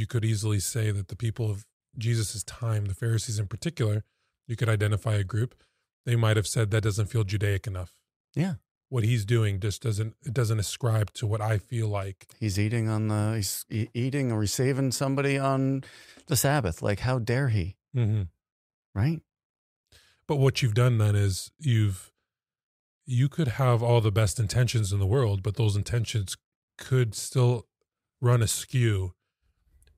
you could easily say that the people of Jesus' time, the Pharisees in particular, you could identify a group. They might have said that doesn't feel Judaic enough. Yeah. What he's doing just doesn't it doesn't ascribe to what I feel like. He's eating on the he's eating or receiving somebody on the Sabbath. Like how dare he? Mm-hmm. Right? But what you've done then is you've you could have all the best intentions in the world, but those intentions could still run askew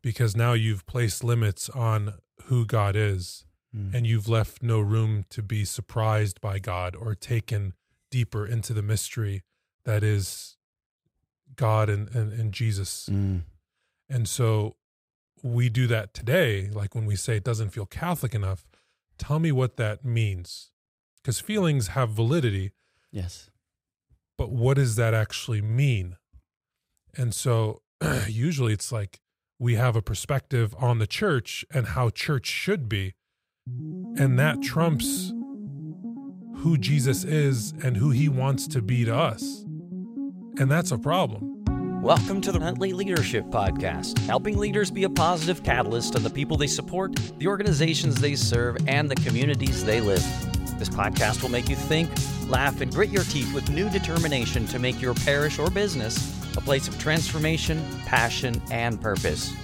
because now you've placed limits on who God is Mm. and you've left no room to be surprised by God or taken deeper into the mystery that is God and, and, and Jesus. Mm. And so we do that today. Like when we say it doesn't feel Catholic enough, tell me what that means. Because feelings have validity, Yes. but what does that actually mean? And so usually it's like we have a perspective on the church and how church should be. And that trumps who Jesus is and who he wants to be to us. And that's a problem. Welcome to the Huntley Leadership Podcast, helping leaders be a positive catalyst on the people they support, the organizations they serve, and the communities they live. This podcast will make you think, laugh, and grit your teeth with new determination to make your parish or business a place of transformation, passion, and purpose.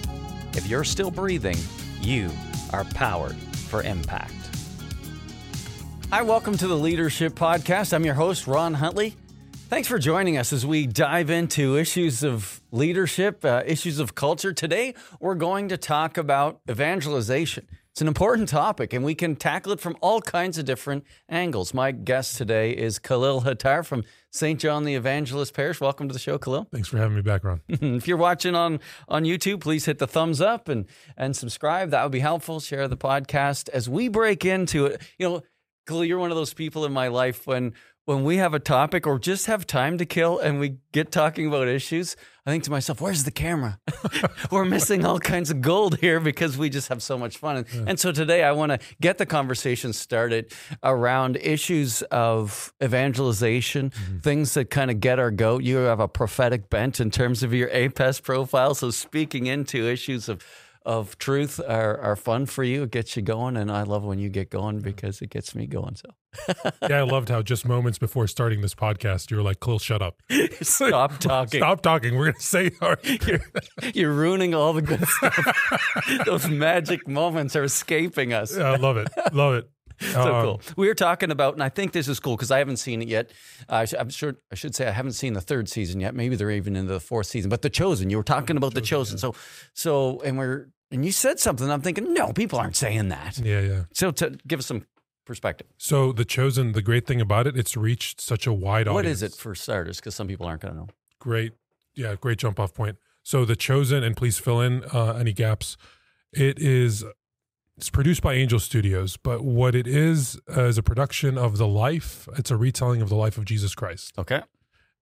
If you're still breathing, you are powered for impact. Hi, welcome to the Leadership Podcast. I'm your host, Ron Huntley. Thanks for joining us as we dive into issues of leadership, uh, issues of culture. Today, we're going to talk about evangelization. It's an important topic, and we can tackle it from all kinds of different angles. My guest today is Khalil Hattar from St. John the Evangelist Parish. Welcome to the show, Khalil. Thanks for having me back, Ron. if you're watching on on YouTube, please hit the thumbs up and and subscribe. That would be helpful. Share the podcast as we break into it. You know, Khalil, you're one of those people in my life when when we have a topic or just have time to kill and we get talking about issues, I think to myself, where's the camera? We're missing all kinds of gold here because we just have so much fun. And, and so today I want to get the conversation started around issues of evangelization, mm-hmm. things that kind of get our goat. You have a prophetic bent in terms of your APEST profile. So speaking into issues of of truth are, are fun for you. It gets you going. And I love when you get going because it gets me going. So yeah, I loved how just moments before starting this podcast, you were like, Khalil, shut up. stop talking. Stop talking. We're going to say our. You're, you're ruining all the good stuff. Those magic moments are escaping us. Yeah, I love it. Love it. So Um, cool. We were talking about, and I think this is cool because I haven't seen it yet. Uh, I sh- I'm sure I should say I haven't seen the third season yet. Maybe they're even into the fourth season. But the Chosen, you were talking about the Chosen. So, so, and we're and you said something. I'm thinking, no, people aren't saying that. Yeah, yeah. So, to give us some perspective, So the chosen, the great thing about it, it's reached such a wide audience. what is it for starters? Because some people aren't going to know. Great, yeah, great jump off point. So the chosen, and please fill in uh, any gaps. It is. It's produced by Angel Studios, but what it is uh, is a production of the life. It's a retelling of the life of Jesus Christ. Okay.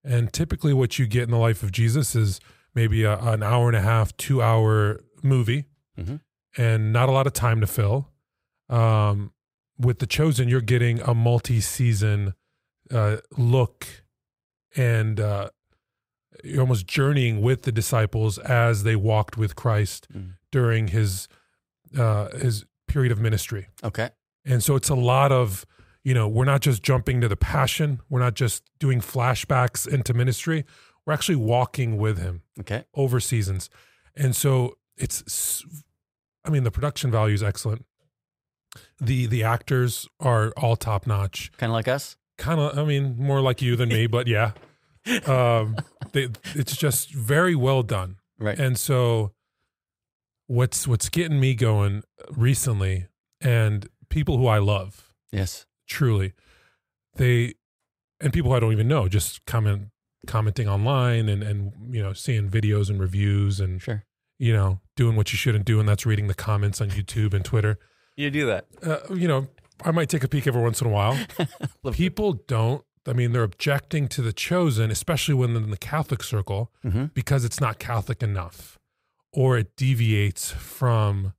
And typically, what you get in the life of Jesus is maybe a, an hour and a half, two hour movie, Mhm. and not a lot of time to fill. Um, with The Chosen, you're getting a multi season uh, look and uh, you're almost journeying with the disciples as they walked with Christ Mm. during his uh, his period of ministry. Okay. And so it's a lot of, you know, we're not just jumping to the passion, we're not just doing flashbacks into ministry, we're actually walking with him Okay. over seasons. And so it's i mean the production value is excellent. The the actors are all top notch. Kind of like us. Kind of I mean more like you than me, but yeah. Um they, it's just very well done. Right. And so what's what's getting me going recently and people who I love yes. truly they and people who I don't even know just comment commenting online and and you know seeing videos and reviews and Sure. you know doing what you shouldn't do and that's reading the comments on YouTube and Twitter You do that. uh, you know I might take a peek every once in a while people don't I mean they're objecting to the chosen especially when in the Catholic circle Mm-hmm. because it's not Catholic enough or it deviates from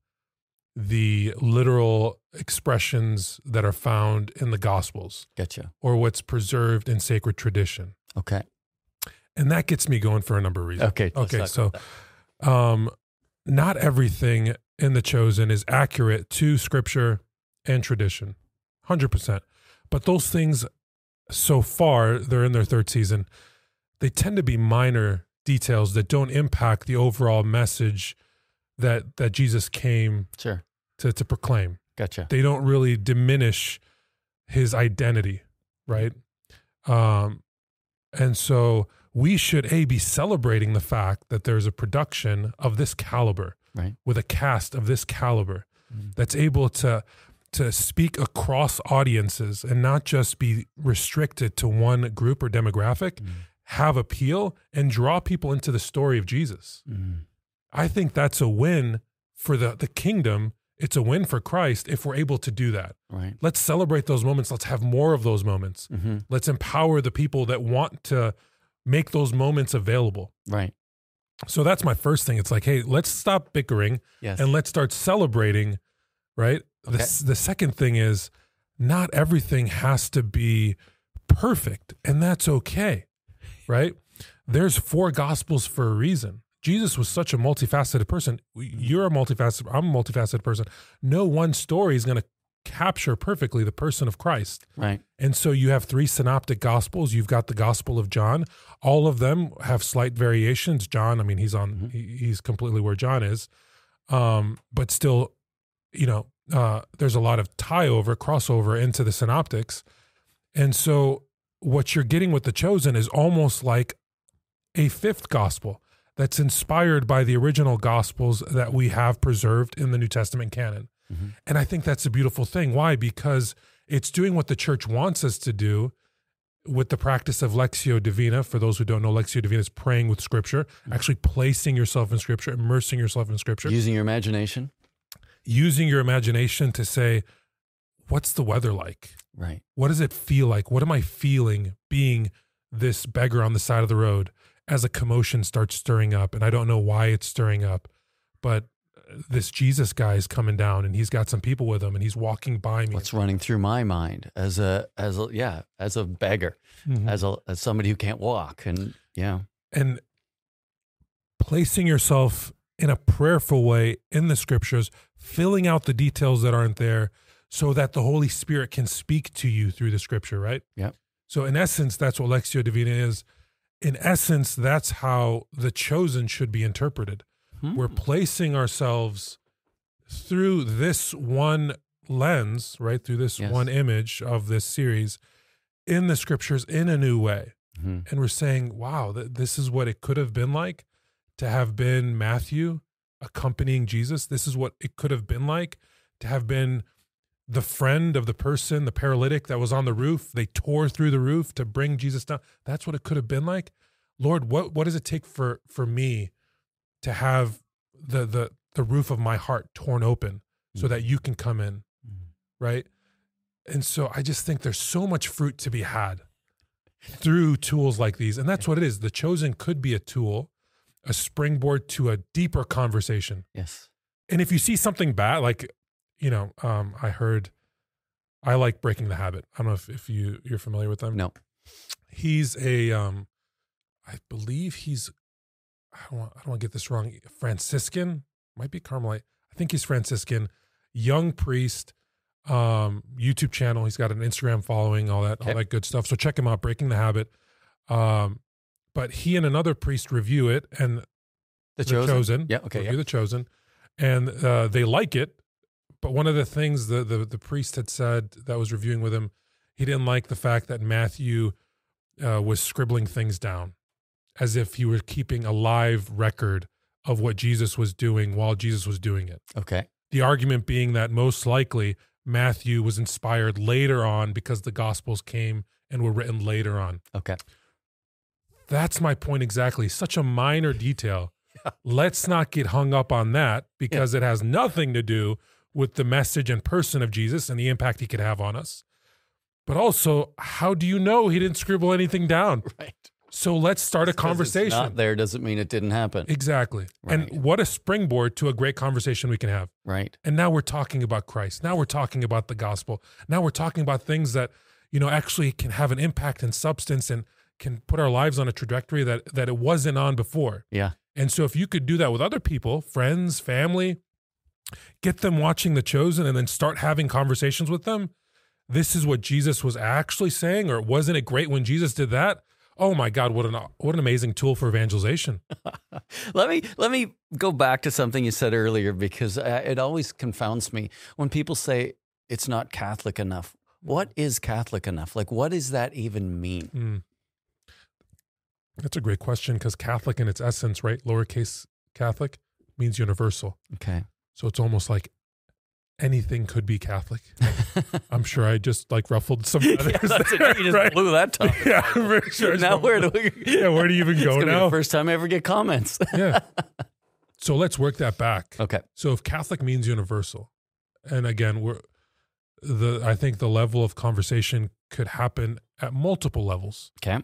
the literal expressions that are found in the Gospels Getcha. or what's preserved in sacred tradition. Okay. And that gets me going for a number of reasons. Okay. Okay, so um not everything in the chosen is accurate to scripture and tradition. 100% but those things so far they're in their third season. They tend to be minor details that don't impact the overall message that that jesus came Sure. to, to proclaim. Gotcha. they don't really diminish his identity right? Um and so we should a be celebrating the fact that there's a production of this caliber Right. with a cast of this caliber Mhm. that's able to to speak across audiences and not just be restricted to one group or demographic Mm. have appeal and draw people into the story of Jesus Mm. i think that's a win for the the kingdom it's a win for Christ if we're able to do that Right. let's celebrate those moments let's have more of those moments hmm let's empower the people that want to make those moments available Right. So that's my first thing. It's like hey let's stop bickering Yes. and let's start celebrating right? Okay. s- the second thing is not everything has to be perfect and that's okay right? There's four gospels for a reason. Jesus was such a multifaceted person. You're a multifaceted i'm a multifaceted person. No one story is going to capture perfectly the person of christ right. and so you have three synoptic gospels. You've got the Gospel of John. All of them have slight variations. John, I mean, he's on, Mhm. he, he's completely where John is, um, but still, you know, uh, there's a lot of tie over, crossover into the synoptics. And so what you're getting with the chosen is almost like a fifth gospel that's inspired by the original gospels that we have preserved in the New Testament canon. Mhm. And I think that's a beautiful thing. Why? Because it's doing what the church wants us to do with the practice of Lectio Divina. For those who don't know, Lectio Divina is praying with scripture, actually placing yourself in scripture, immersing yourself in scripture, Using your imagination. using your imagination to say, what's the weather like? Right. What does it feel like? What am I feeling being this beggar on the side of the road as a commotion starts stirring up? And I don't know why it's stirring up, but this Jesus guy is coming down and he's got some people with him and he's walking by me. What's running through my mind as a as a yeah as a beggar Mhm. as a as somebody who can't walk and yeah and placing yourself in a prayerful way in the scriptures, filling out the details that aren't there so that the Holy Spirit can speak to you through the scripture, right? Yeah. So, in essence, that's what Lectio Divina is. In essence, that's how the chosen should be interpreted. Hmm. We're placing ourselves through this one lens, right? Through this Yes. one image of this series in the scriptures in a new way Mhm. and we're saying, wow, th- this is what it could have been like to have been Matthew accompanying Jesus. This is what it could have been like to have been the friend of the person, the paralytic that was on the roof. They tore through the roof to bring Jesus down. That's what it could have been like. Lord, what what does it take for for me to have the the the roof of my heart torn open so that you can come in, Mhm. right? And so I just think there's so much fruit to be had through tools like these. And that's what it is. The chosen could be a tool, a springboard to a deeper conversation. yes And if you see something bad, like, you know, um, I heard I like breaking the habit. I don't know if, if you you're familiar with them. no He's a um I believe he's I don't want I don't want to get this wrong. Franciscan, might be Carmelite. I think he's Franciscan, young priest, um, YouTube channel. He's got an Instagram following, all that, Okay. all that good stuff. So check him out, Breaking the Habit. Um, but he and another priest review it and the the chosen, chosen. yeah okay review yeah the chosen, and uh, they like it. But one of the things the, the the priest had said that was reviewing with him, he didn't like the fact that Matthew uh, was scribbling things down, as if he were keeping a live record of what Jesus was doing while Jesus was doing it. okay The argument being that most likely Matthew was inspired later on because the Gospels came and were written later on. okay That's my point exactly. Such a minor detail. Let's not get hung up on that because it has nothing to do with the message and person of Jesus and the impact he could have on us. But also, how do you know he didn't scribble anything down? right So let's start a conversation. not there doesn't mean it didn't happen Exactly. Right. And what a springboard to a great conversation we can have. right And now we're talking about Christ. Now we're talking about the gospel. Now we're talking about things that, you know, actually can have an impact and substance and can put our lives on a trajectory that that it wasn't on before. yeah And so if you could do that with other people, friends, family, get them watching The Chosen and then start having conversations with them. This is what Jesus was actually saying, or wasn't it great when Jesus did that? Oh my God, what an what an amazing tool for evangelization. let me let me go back to something you said earlier because uh, it always confounds me when people say it's not Catholic enough. What is Catholic enough? Like, what does that even mean? Mm. That's a great question because Catholic in its essence, right? Lowercase Catholic means universal. Okay. So it's almost like anything could be Catholic. I'm sure I just like ruffled some feathers. yeah, that's there, it. You just right? blew that top. Yeah, I'm very sure. Now where do we? Yeah, where do you even go now? the first time I ever get comments. yeah. So let's work that back. okay. So if Catholic means universal, and again, we're the I think the level of conversation could happen at multiple levels. Okay.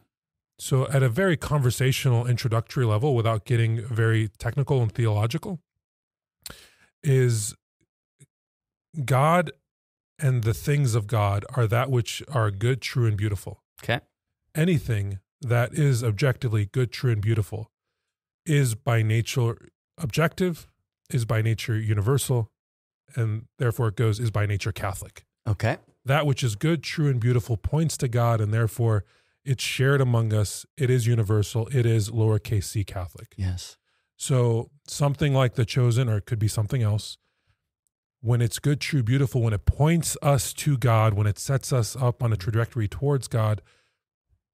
So at a very conversational introductory level, without getting very technical and theological, is God and the things of God are that which are good, true, and beautiful. Okay. Anything that is objectively good, true, and beautiful is by nature objective, is by nature universal, and therefore it goes is by nature Catholic. Okay. That which is good, true, and beautiful points to God, and therefore it's shared among us. It is universal. It is lowercase c Catholic. Yes. So something like the chosen, or it could be something else, when it's good, true, beautiful, when it points us to God, when it sets us up on a trajectory towards God,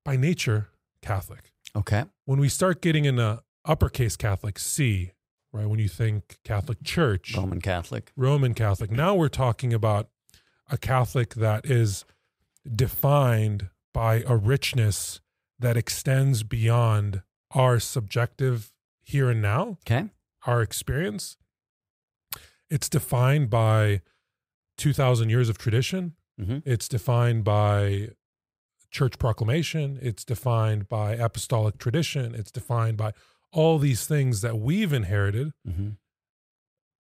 by nature, Catholic. Okay. When we start getting in a uppercase Catholic, C, right? When you think Catholic Church, Roman Catholic. Roman Catholic, now we're talking about a Catholic that is defined by a richness that extends beyond our subjective here and now Okay. our experience. It's defined by 2,000 years of tradition. hmm It's defined by church proclamation. It's defined by apostolic tradition. It's defined by all these things that we've inherited, hmm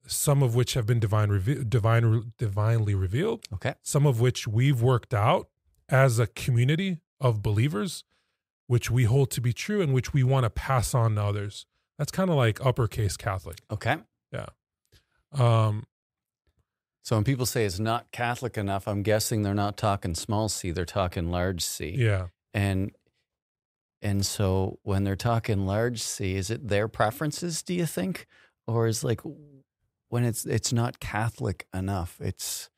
some of which have been divine, reve- divine, divinely revealed, Okay. some of which we've worked out as a community of believers, which we hold to be true and which we want to pass on to others. That's kind of like uppercase Catholic. Okay. Um, So when people say it's not Catholic enough, I'm guessing they're not talking small c, they're talking large c. yeah. And and so when they're talking large c, is it their preferences, do you think? Or is like when it's it's not Catholic enough, it's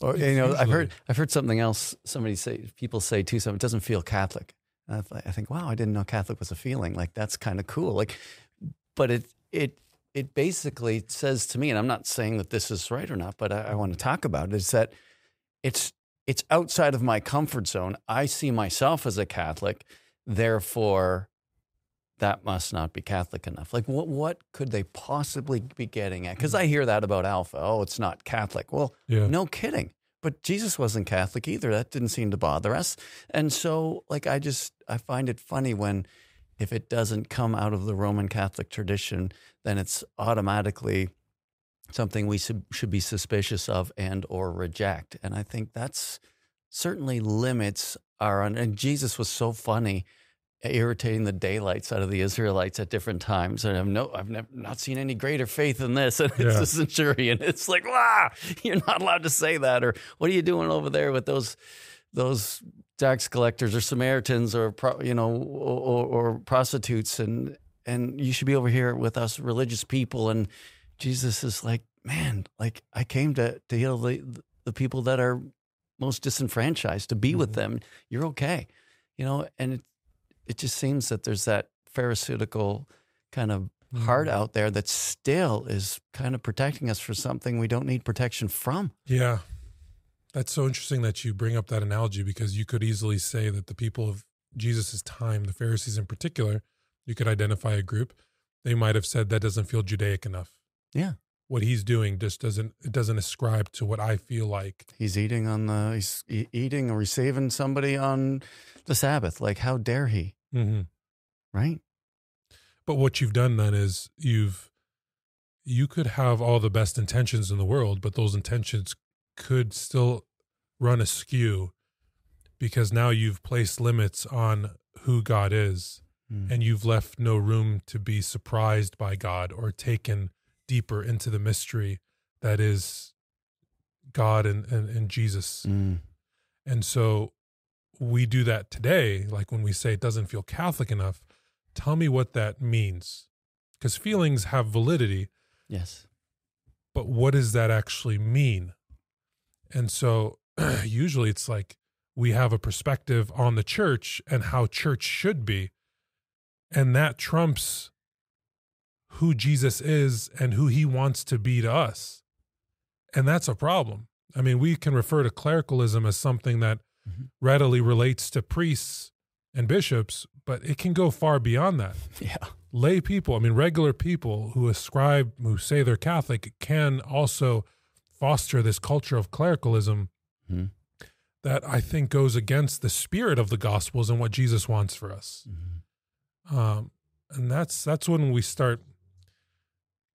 or you know, I've heard I've heard something else somebody say people say too, something it doesn't feel Catholic. I think, wow, I didn't know Catholic was a feeling. Like that's kind of cool. Like but it it it basically says to me, and I'm not saying that this is right or not, but I, I want to talk about it, is that it's it's outside of my comfort zone. I see myself as a Catholic, therefore that must not be Catholic enough. Like what what could they possibly be getting at? Because I hear that about Alpha. Oh, it's not Catholic. Well, Yeah. no kidding. But Jesus wasn't Catholic either. That didn't seem to bother us. And so like I just I find it funny when if it doesn't come out of the Roman Catholic tradition, then it's automatically something we should, should be suspicious of and or reject. And I think that's certainly limits our and Jesus was so funny irritating the daylights out of the Israelites at different times. And I've no I've never not seen any greater faith than this. And it's Yeah. the centurion. It's like, wow, you're not allowed to say that. Or what are you doing over there with those those tax collectors or Samaritans or you know or, or prostitutes and and you should be over here with us religious people and Jesus is like man like I came to to heal the the people that are most disenfranchised to be with Mhm. them you're okay you know and it it just seems that there's that pharisaical kind of heart Mhm. out there that still is kind of protecting us for something we don't need protection from Yeah. That's so interesting that you bring up that analogy because you could easily say that the people of Jesus' time, the Pharisees in particular, you could identify a group. They might have said that doesn't feel Judaic enough. Yeah. What he's doing just doesn't it doesn't ascribe to what I feel like. He's eating on the he's eating or receiving somebody on the Sabbath. Like how dare he? Mm-hmm. Right? But what you've done then is you've you could have all the best intentions in the world, but those intentions could still run askew because now you've placed limits on who God is Mm. and you've left no room to be surprised by God or taken deeper into the mystery that is God and, and, and Jesus. Mm. And so we do that today. Like when we say it doesn't feel Catholic enough, tell me what that means. Because feelings have validity, Yes. but what does that actually mean? And so usually it's like we have a perspective on the church and how church should be. And that trumps who Jesus is and who he wants to be to us. And that's a problem. I mean, we can refer to clericalism as something that Mhm. readily relates to priests and bishops, but it can go far beyond that Yeah. lay people, I mean, regular people who ascribe, who say they're Catholic, can also foster this culture of clericalism Mhm. that I think goes against the spirit of the Gospels and what Jesus wants for us. Mhm. Um, and that's that's when we start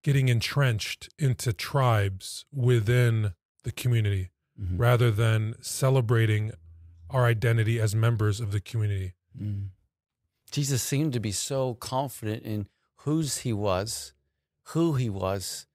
getting entrenched into tribes within the community Mhm. rather than celebrating our identity as members of the community. Mm. Jesus seemed to be so confident in whose he was, who he was,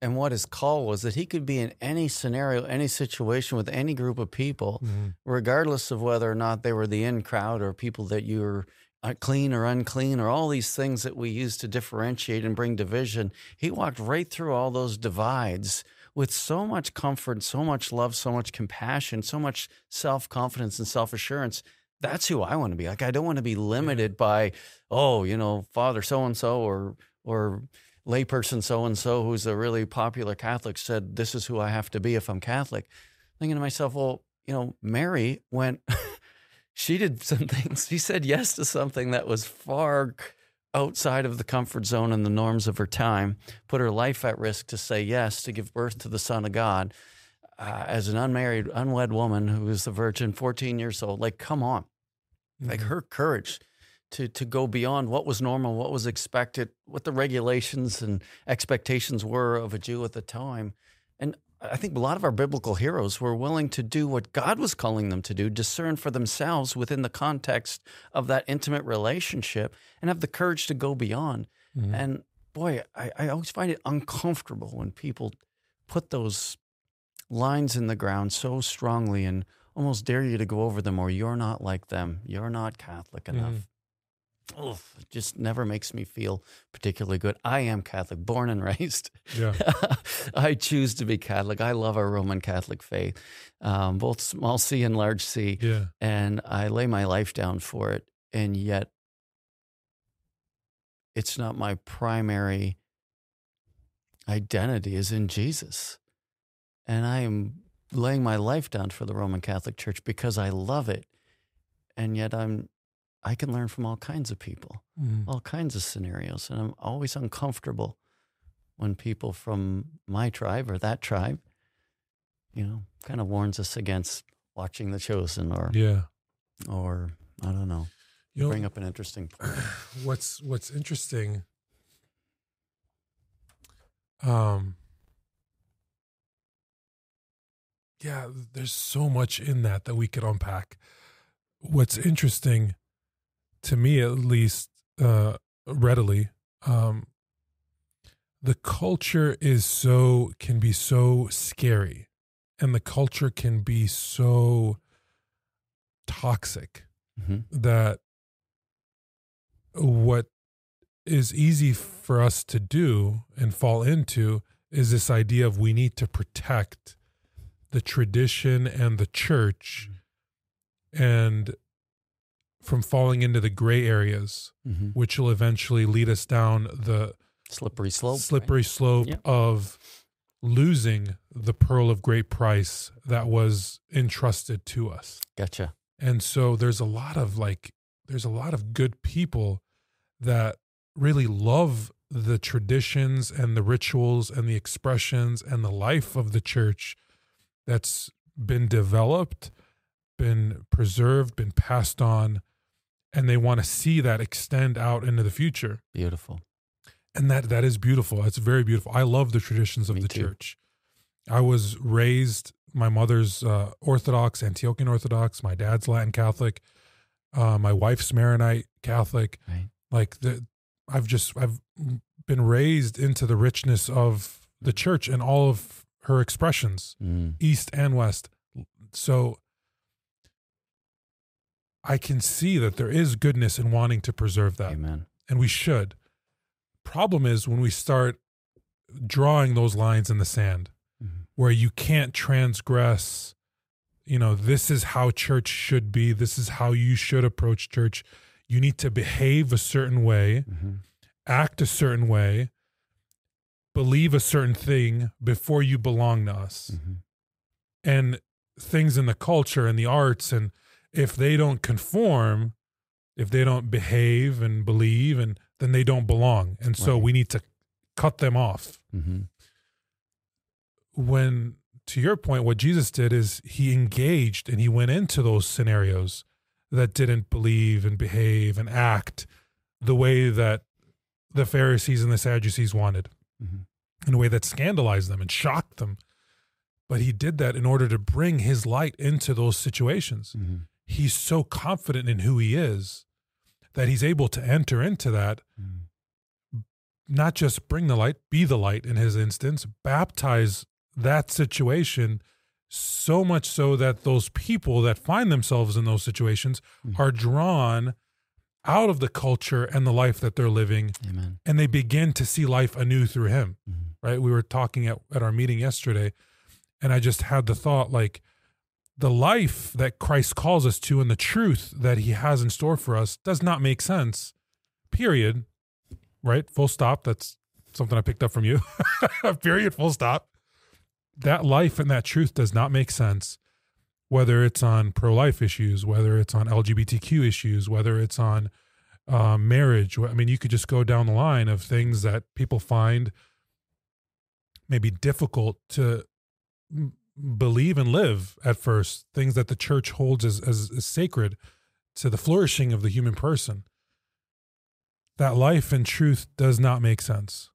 and what his call was that he could be in any scenario, any situation with any group of people, regardless of whether or not they were the in crowd or people that you were uh, clean or unclean or all these things that we use to differentiate and bring division. He walked right through all those divides with so much comfort, so much love, so much compassion, so much self confidence and self assurance. That's who I want to be. Like I don't want to be limited by, oh, you know, Father so and so or or layperson so and so who's a really popular Catholic said this is who I have to be if I'm Catholic. Thinking to myself, well, you know, Mary went she did some things. She said yes to something that was far outside of the comfort zone and the norms of her time, put her life at risk to say yes to give birth to the Son of God uh, as an unmarried, unwed woman who was a virgin, 14 years old. Like, come on. Like her courage to to go beyond what was normal, what was expected, what the regulations and expectations were of a Jew at the time. And I think a lot of our biblical heroes were willing to do what God was calling them to do, discern for themselves within the context of that intimate relationship and have the courage to go beyond. Mhm. And boy, I, I always find it uncomfortable when people put those lines in the ground so strongly and almost dare you to go over them or you're not like them. You're not Catholic enough. Oof, it just never makes me feel particularly good. I am Catholic, born and raised. Yeah. I choose to be Catholic. I love our Roman Catholic faith, um, both small c and large c, Yeah. and I lay my life down for it. And yet, it's not my primary identity is in Jesus. And I am laying my life down for the Roman Catholic Church because I love it. And yet I'm I can learn from all kinds of people, Mhm. all kinds of scenarios. And I'm always uncomfortable when people from my tribe or that tribe, you know, kind of warns us against watching The Chosen or Yeah. or I don't know. You bring up an interesting point. what's what's interesting um yeah there's so much in that that we could unpack what's interesting to me at least uh readily um the culture is so can be so scary and the culture can be so toxic Mhm. that what is easy for us to do and fall into is this idea of we need to protect the tradition and the church and from falling into the gray areas Mhm. which will eventually lead us down the Slippery slope. right? slippery slope Yep. of losing the pearl of great price that was entrusted to us Gotcha. and so there's a lot of like there's a lot of good people that really love the traditions and the rituals and the expressions and the life of the church that's been developed been preserved been passed on and they want to see that extend out into the future Beautiful. and that that is beautiful that's very beautiful i love the traditions of Me the too. church i was raised my mother's uh, orthodox antiochian orthodox my dad's latin catholic uh, my wife's maronite catholic Right. Like the I've just I've been raised into the richness of the church and all of her expressions, Mm. east and west. So I can see that there is goodness in wanting to preserve that, Amen. and we should. Problem is when we start drawing those lines in the sand Mhm. where you can't transgress you know this is how church should be this is how you should approach church you need to behave a certain way Mhm. act a certain way believe a certain thing before you belong to us Mhm. and things in the culture and the arts and if they don't conform if they don't behave and believe and then they don't belong and so Right. we need to cut them off Mhm. when to your point what jesus did is he engaged and he went into those scenarios that didn't believe and behave and act the way that the pharisees and the sadducees wanted Mhm. in a way that scandalized them and shocked them but he did that in order to bring his light into those situations Mhm. He's so confident in who he is that he's able to enter into that Mhm. not just bring the light, be the light in his instance, baptize that situation so much so that those people that find themselves in those situations Mhm. are drawn out of the culture and the life that they're living Amen. and they begin to see life anew through him Mhm. right we were talking at, at our meeting yesterday and i just had the thought like the life that christ calls us to and the truth that he has in store for us does not make sense. Period. Right? Full stop. That's something i picked up from you. Period. Full stop. That life and that truth does not make sense whether it's on pro-life issues whether it's on lgbtq issues whether it's on uh, marriage. I mean you could just go down the line of things that people find maybe difficult to believe and live at first things that the church holds as, as, as sacred to the flourishing of the human person that life and truth does not make sense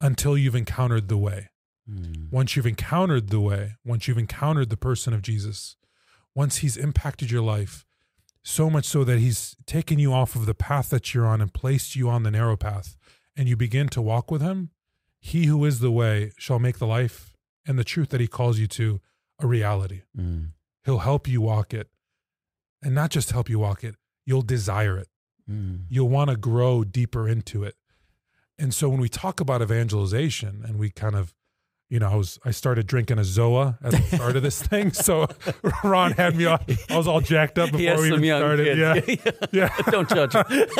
until you've encountered the way Mhm. once you've encountered the way once you've encountered the person of jesus once he's impacted your life so much so that he's taken you off of the path that you're on and placed you on the narrow path and you begin to walk with him he who is the way shall make the life and the truth that he calls you to a reality Mhm. he'll help you walk it and not just help you walk it you'll desire it Mhm. you'll want to grow deeper into it. And so when we talk about evangelization and we kind of, you know, I was I started drinking a Zoa at the start of this thing. So Ron had me all, I was all jacked up before we even started. kids. Yeah. Yeah. Don't judge.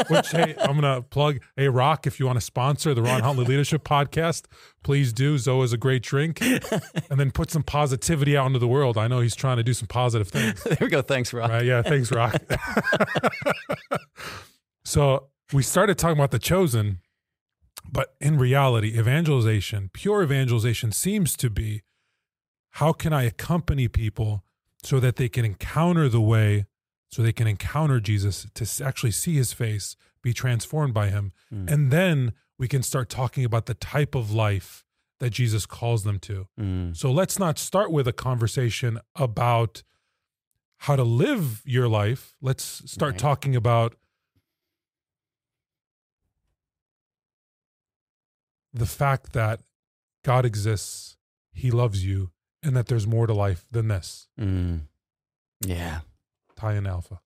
Which hey, I'm gonna plug a rock if you want to sponsor the Ron Huntley Leadership Podcast. Please do. Zoa is a great drink, and then put some positivity out into the world. I know he's trying to do some positive things. there we go. Thanks, Rob. Right? Yeah. Thanks, Rock. so we started talking about the chosen, but in reality, evangelization, pure evangelization, seems to be how can I accompany people so that they can encounter the way, so they can encounter Jesus, to actually see his face, be transformed by him. Mm. And then we can start talking about the type of life that Jesus calls them to. Mhm. So let's not start with a conversation about how to live your life. Let's start Right. talking about the fact that God exists, He loves you, and that there's more to life than this. Mhm. Yeah. Tie in Alpha.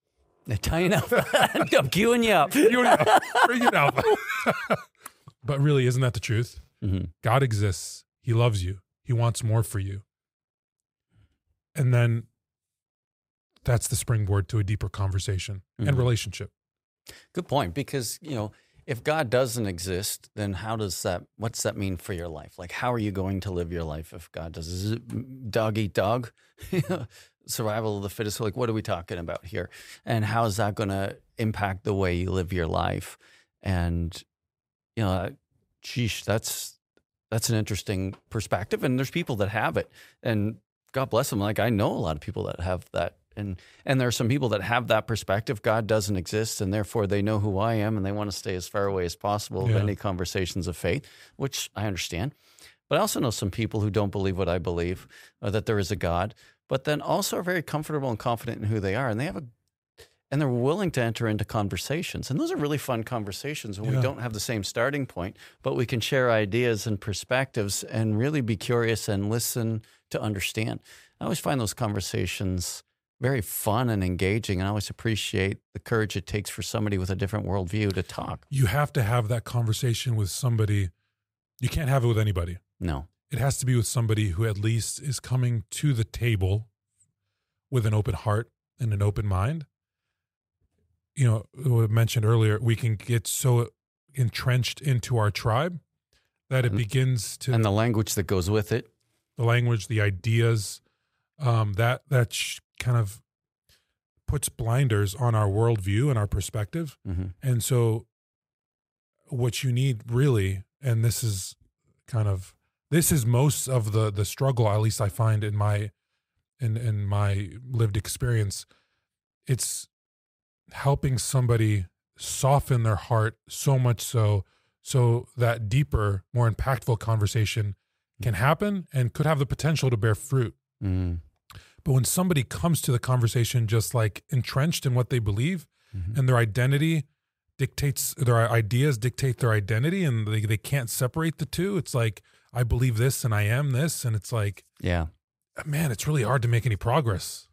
Italian Alpha. I'm queuing you up. You know, bring it Alpha. but really, isn't that the truth? Mhm. God exists. He loves you. He wants more for you. And then that's the springboard to a deeper conversation and Mhm. relationship. Good point. Because, you know, if God doesn't exist, then how does that, what's that mean for your life? Like, how are you going to live your life if God does? Is it dog eat dog? Survival of the fittest? Like, what are we talking about here? And how is that going to impact the way you live your life? And, you know, geesh, that's, that's an interesting perspective. And there's people that have it. And God bless them. Like, I know a lot of people that have that and and there are some people that have that perspective god doesn't exist and therefore they know who i am and they want to stay as far away as possible Yeah. of any conversations of faith which i understand but i also know some people who don't believe what i believe or that there is a god but then also are very comfortable and confident in who they are and they have a and they're willing to enter into conversations. And those are really fun conversations when Yeah. we don't have the same starting point, but we can share ideas and perspectives and really be curious and listen to understand. I always find those conversations very fun and engaging. And I always appreciate the courage it takes for somebody with a different worldview to talk. You have to have that conversation with somebody. You can't have it with anybody. No. It has to be with somebody who at least is coming to the table with an open heart and an open mind. You know, mentioned earlier, we can get so entrenched into our tribe that it And- begins to And the language that goes with it. the language, the ideas, um, that that sh- kind of puts blinders on our worldview and our perspective. hmm And so, what you need really, and this is kind of this is most of the the struggle. At least I find in my in in my lived experience, it's helping somebody soften their heart so much so so that deeper, more impactful conversation can happen and could have the potential to bear fruit. mm But when somebody comes to the conversation just like entrenched in what they believe Mhm. and their identity dictates their ideas dictate their identity and they, they can't separate the two, it's like I believe this and I am this. And it's like, Yeah. man, it's really hard to make any progress.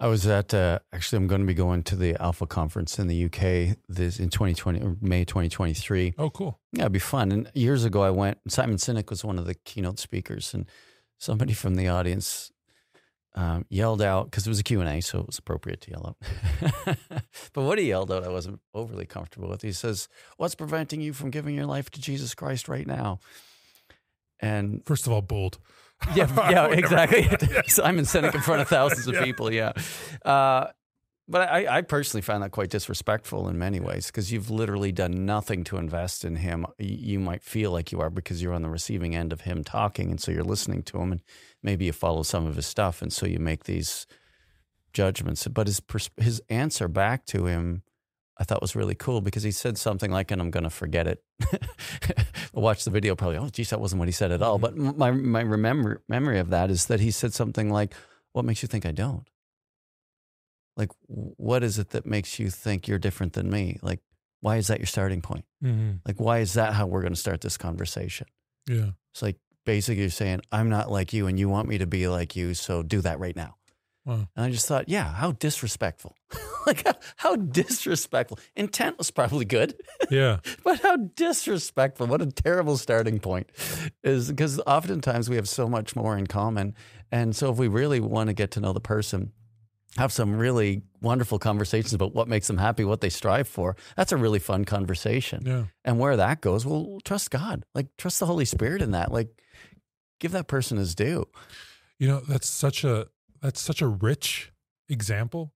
I was at uh, actually I'm going to be going to the Alpha conference in the UK this in 2020 May 2023. Oh, cool. Yeah, it'd be fun. And years ago I went Simon Sinek was one of the keynote speakers and somebody from the audience um, yelled out because it was a Q&A so it was appropriate to yell out. but what he yelled out I wasn't overly comfortable with. He says, "What's preventing you from giving your life to Jesus Christ right now?" And First of all, bold. yeah, yeah, exactly. Simon Sinek in front of thousands of people. Yeah, uh, but I, I personally find that quite disrespectful in many ways because you've literally done nothing to invest in him. You might feel like you are because you're on the receiving end of him talking, and so you're listening to him, and maybe you follow some of his stuff, and so you make these judgments. But his his answer back to him. I thought was really cool because he said something like, and I'm going to forget it. Watch the video probably, oh, geez, that wasn't what he said at all. Mm-hmm. But my, my remember, memory of that is that he said something like, what makes you think I don't? Like, what is it that makes you think you're different than me? Like, why is that your starting point? hmm Like, why is that how we're going to start this conversation? Yeah. It's like basically you're saying, I'm not like you and you want me to be like you. So do that right now. Wow. And I just thought, yeah, how disrespectful. like, how, how disrespectful. Intent was probably good. Yeah. But how disrespectful. What a terrible starting point is because oftentimes we have so much more in common. And so if we really want to get to know the person, have some really wonderful conversations about what makes them happy, what they strive for, that's a really fun conversation. Yeah. And where that goes, well, trust God. Like trust the Holy Spirit in that. Like give that person his due. You know, that's such a that's such a rich example.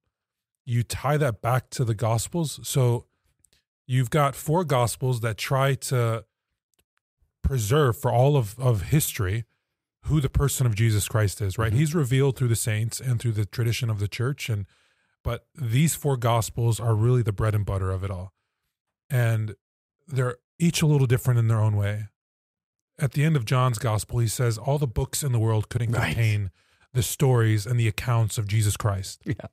You tie that back to the gospels. So you've got four gospels that try to preserve for all of, of history who the person of Jesus Christ is, right? Mhm. He's revealed through the saints and through the tradition of the church and but these four gospels are really the bread and butter of it all. And they're each a little different in their own way. At the end of John's gospel, he says all the books in the world couldn't Right. contain the stories and the accounts of Jesus Christ. Yeah.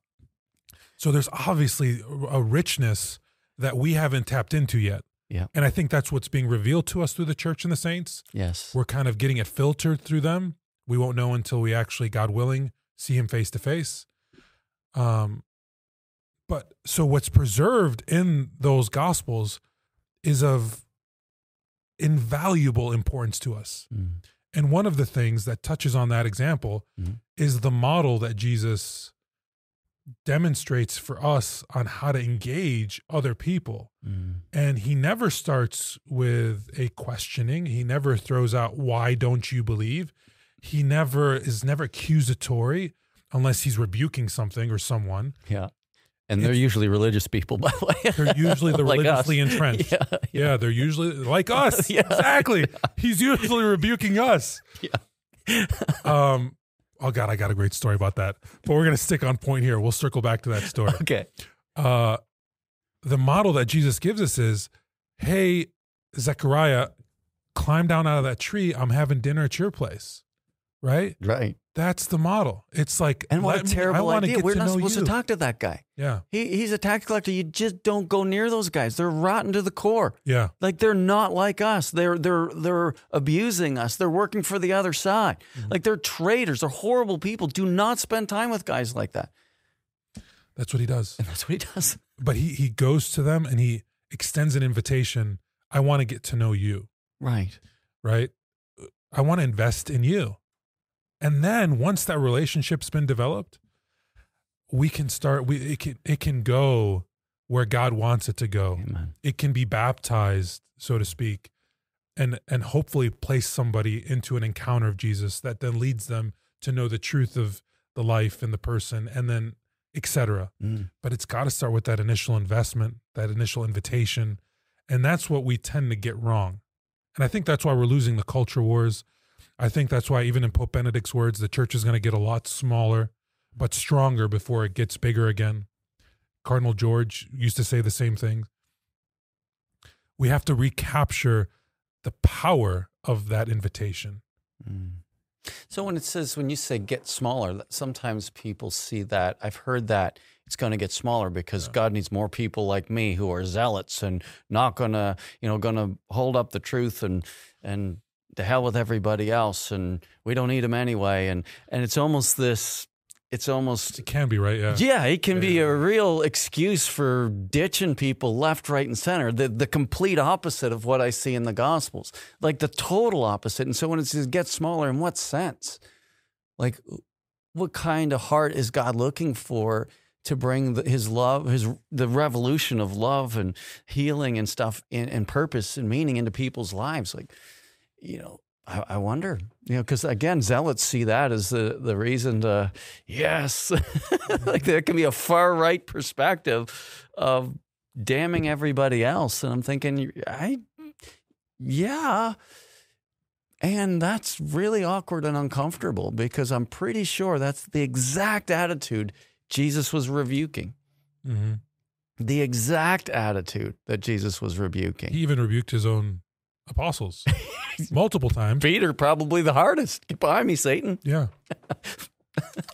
So there's obviously a richness that we haven't tapped into yet. Yeah. And I think that's what's being revealed to us through the church and the saints. Yes. We're kind of getting it filtered through them. We won't know until we actually, God willing, see him face to face. Um, but so what's preserved in those gospels is of invaluable importance to us. Mm. And one of the things that touches on that example Mhm. is the model that Jesus demonstrates for us on how to engage other people. Mm. And he never starts with a questioning. He never throws out, why don't you believe? He never is never accusatory unless he's rebuking something or someone. Yeah. And they're usually religious people, by the way. They're usually the Like us. religiously entrenched. Yeah. Yeah, they're usually like us. Yeah. Exactly. He's usually rebuking us. Yeah. um oh god, I got a great story about that. But we're gonna stick on point here. We'll circle back to that story. Okay. Uh the model that Jesus gives us is, hey, Zechariah, climb down out of that tree. I'm having dinner at your place. Right? Right. That's the model. It's like, And what a terrible wanna idea. get We're not supposed you. to talk to that guy. Yeah, He, he's a tax collector. You just don't go near those guys. They're rotten to the core. yeah, Like they're not like us. They're they're they're abusing us. They're working for the other side. Mm-hmm. Like they're traitors. They're horrible people. Do not spend time with guys like that. that's what he does. And that's what he does. But he he goes to them and he extends an invitation. I want to get to know you. Right. right? I want to invest in you. And then once that relationship's been developed, we can start we it can it can go where God wants it to go. Amen. It can be baptized, so to speak, and and hopefully place somebody into an encounter of Jesus that then leads them to know the truth of the life and the person and then etc. Mm. But it's got to start with that initial investment, that initial invitation. And that's what we tend to get wrong. And I think that's why we're losing the culture wars. I think that's why, even in Pope Benedict's words, the church is going to get a lot smaller, but stronger before it gets bigger again. Cardinal George used to say the same thing. We have to recapture the power of that invitation. Mm. So when it says when you say get smaller, sometimes people see that. I've heard that it's going to get smaller because God needs more people like me who are zealots and not going to, you know, going to hold up the truth and and to hell with everybody else and we don't need them anyway and and it's almost this it's almost It can be, right? Yeah. yeah, it can be a real excuse for ditching people left, right, and center. The the complete opposite of what I see in the Gospels, like the total opposite. And so when it says get smaller, in what sense? Like, what kind of heart is God looking for to bring the, His love, His the revolution of love and healing and stuff, and, and purpose and meaning into people's lives? Like, you know, I, I wonder, you know, because again, zealots see that as the the reason to yes, like there can be a far right perspective of damning everybody else, and I'm thinking, I, yeah. And that's really awkward and uncomfortable because I'm pretty sure that's the exact attitude Jesus was rebuking. hmm The exact attitude that Jesus was rebuking. He even rebuked his own apostles multiple times. Peter, probably the hardest. Get behind me, Satan. Yeah.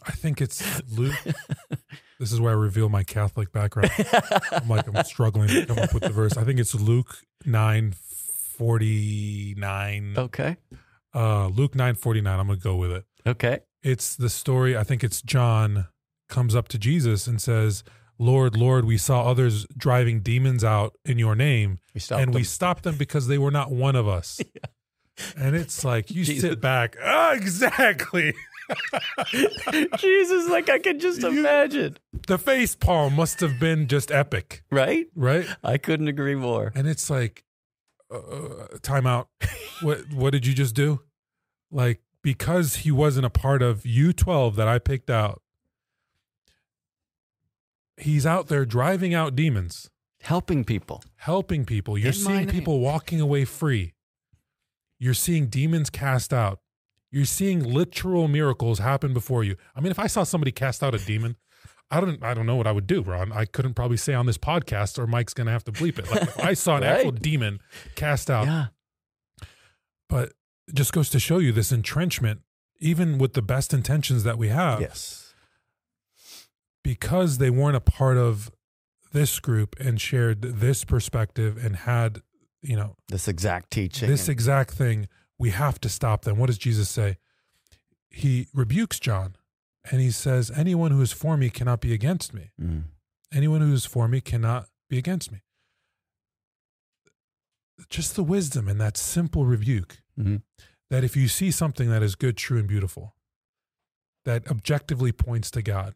I think it's Luke. This is where I reveal my Catholic background. I'm like, I'm struggling to come up with the verse. I think it's Luke 9 49. Okay. Uh, Luke 9 49. I'm going to go with it. Okay. It's the story. I think it's John comes up to Jesus and says, Lord, Lord, we saw others driving demons out in your name, We stopped and we stopped them because they were not one of us. And it's like, you Jesus. sit back. Ah, exactly. Jesus, like I can just imagine. the face palm must have been just epic, Right? right? I couldn't agree more. And it's like, uh, time out. what what did you just do? Like because he wasn't a part of U twelve that I picked out. He's out there driving out demons, Helping people. helping people. You're In seeing people walking away free. You're seeing demons cast out. You're seeing literal miracles happen before you. I mean, if I saw somebody cast out a demon, I don't I don't know what I would do, Ron. I couldn't probably say on this podcast or Mike's gonna have to bleep it. Like if I saw an actual demon cast out, Yeah. but it just goes to show you this entrenchment, even with the best intentions that we have, Yes. Because they weren't a part of this group and shared this perspective and had, you know, This exact teaching. this exact thing, we have to stop them. What does Jesus say? He rebukes John and he says, Anyone who is for me cannot be against me. Mm. Anyone who is for me cannot be against me. Just the wisdom in that simple rebuke Mhm. that if you see something that is good, true, and beautiful, that objectively points to God,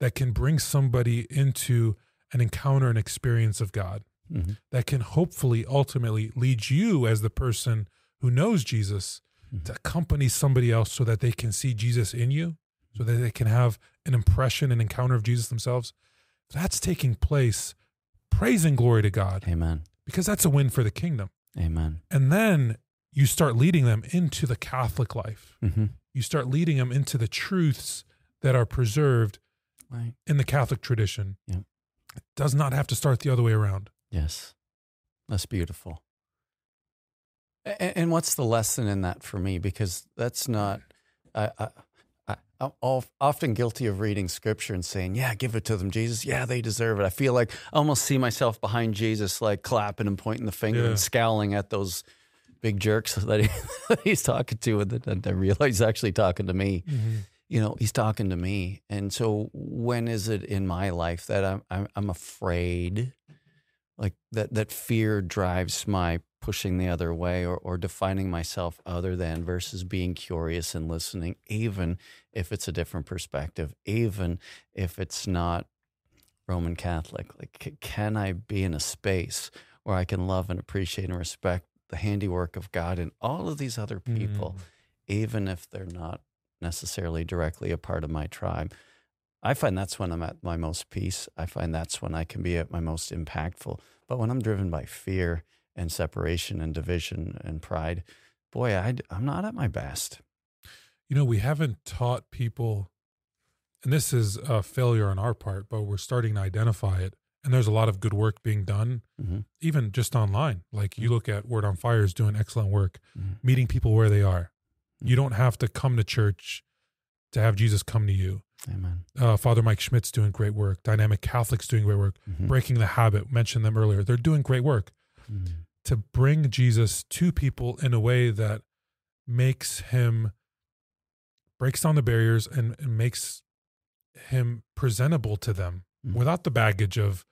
that can bring somebody into an encounter and experience of God, Mhm. that can hopefully ultimately lead you as the person who knows Jesus Mhm. to accompany somebody else so that they can see Jesus in you, so that they can have an impression and encounter of Jesus themselves. That's taking place. Praise and glory to God Amen. because that's a win for the kingdom. Amen. And then you start leading them into the Catholic life. hmm You start leading them into the truths that are preserved Right. in the Catholic tradition. Yep. It does not have to start the other way around. Yes. That's beautiful. And, and what's the lesson in that for me? Because that's not, I, I, I, I'm often guilty of reading scripture and saying, "Yeah, give it to them, Jesus. Yeah, they deserve it." I feel like I almost see myself behind Jesus, like clapping and pointing the finger Yeah. and scowling at those big jerks that, he, that he's talking to, and then I realize he's actually talking to me. Mm-hmm. You know, he's talking to me, and so when is it in my life that I'm I'm, I'm afraid, like that that fear drives my pushing the other way or, or defining myself other than versus being curious and listening, even if it's a different perspective, even if it's not Roman Catholic. Like, can I be in a space where I can love and appreciate and respect the handiwork of God and all of these other people, mm. even if they're not necessarily directly a part of my tribe? I find that's when I'm at my most peace. I find that's when I can be at my most impactful. But when I'm driven by fear and separation and division and pride, boy, I, am not at my best. You know, we haven't taught people, and this is a failure on our part, but we're starting to identify it. And there's a lot of good work being done, Mhm. even just online. Like you look at Word on Fire is doing excellent work, Mhm. meeting people where they are. You don't have to come to church to have Jesus come to you. Amen. Uh, Father Mike Schmitz doing great work. Dynamic Catholics doing great work. Mhm. Breaking the Habit, mentioned them earlier. They're doing great work Mhm. to bring Jesus to people in a way that makes him breaks down the barriers and, and makes him presentable to them Mhm. without the baggage of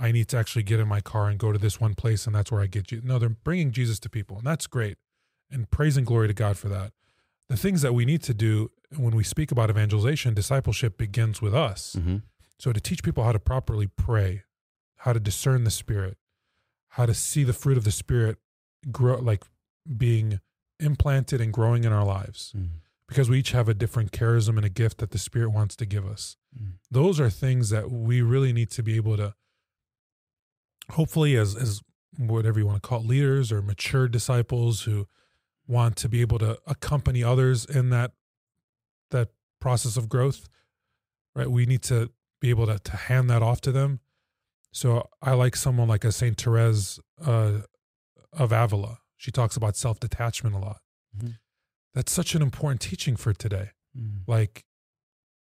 I need to actually get in my car and go to this one place and that's where I get you. No, they're bringing Jesus to people and that's great. And praise and glory to God for that. The things that we need to do when we speak about evangelization, discipleship begins with us. Mhm. So to teach people how to properly pray, how to discern the spirit, how to see the fruit of the spirit grow like being implanted and growing in our lives Mhm. because we each have a different charism and a gift that the spirit wants to give us. Mm. Those are things that we really need to be able to hopefully as as whatever you want to call it, leaders or mature disciples who want to be able to accompany others in that that process of growth right? We need to be able to, to hand that off to them. So i like someone like a saint therese uh, of avila. She talks about self-detachment a lot. Mhm. that's such an important teaching for today. Mhm. like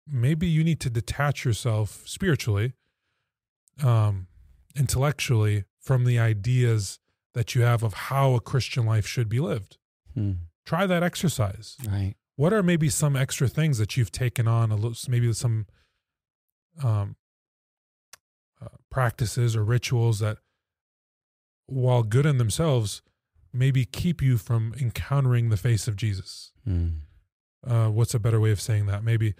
maybe you need to detach yourself spiritually um intellectually from the ideas that you have of how a christian life should be lived Mhm. try that exercise Right. what are maybe some extra things that you've taken on a little maybe some um uh, practices or rituals that while good in themselves maybe keep you from encountering the face of jesus Mhm. uh, what's a better way of saying that? Maybe,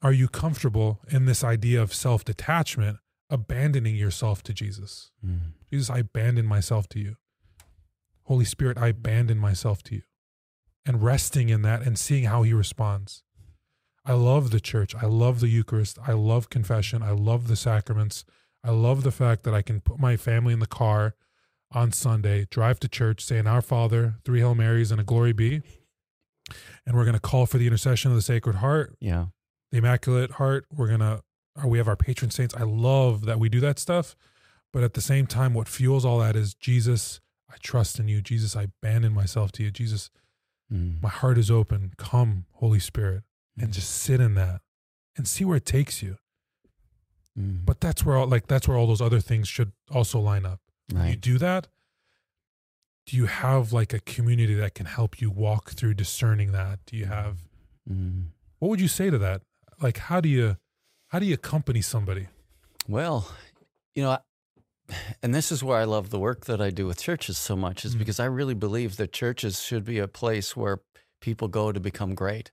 are you comfortable in this idea of self detachment, abandoning yourself to Jesus? Mhm. Jesus, I abandon myself to you. Holy Spirit, I abandon myself to you. And resting in that and seeing how he responds. I love the church. I love the Eucharist. I love confession. I love the sacraments. I love the fact that I can put my family in the car on Sunday, drive to church, say an Our Father, three Hail Marys, and a Glory Be. And we're going to call for the intercession of the Sacred Heart, Yeah. the Immaculate Heart. We're going to, uh, we have our patron saints. I love that we do that stuff. But at the same time, what fuels all that is Jesus, I trust in you. Jesus, I abandon myself to you. Jesus, Mhm. my heart is open. Come, Holy Spirit, and just sit in that and see where it takes you. Mhm. But that's where all like that's where all those other things should also line up. You do that. Do you have like a community that can help you walk through discerning that? Do you have Mhm. what would you say to that? Like how do you how do you accompany somebody? Well, you know, and this is where I love the work that I do with churches so much, is Mm. because I really believe that churches should be a place where people go to become great.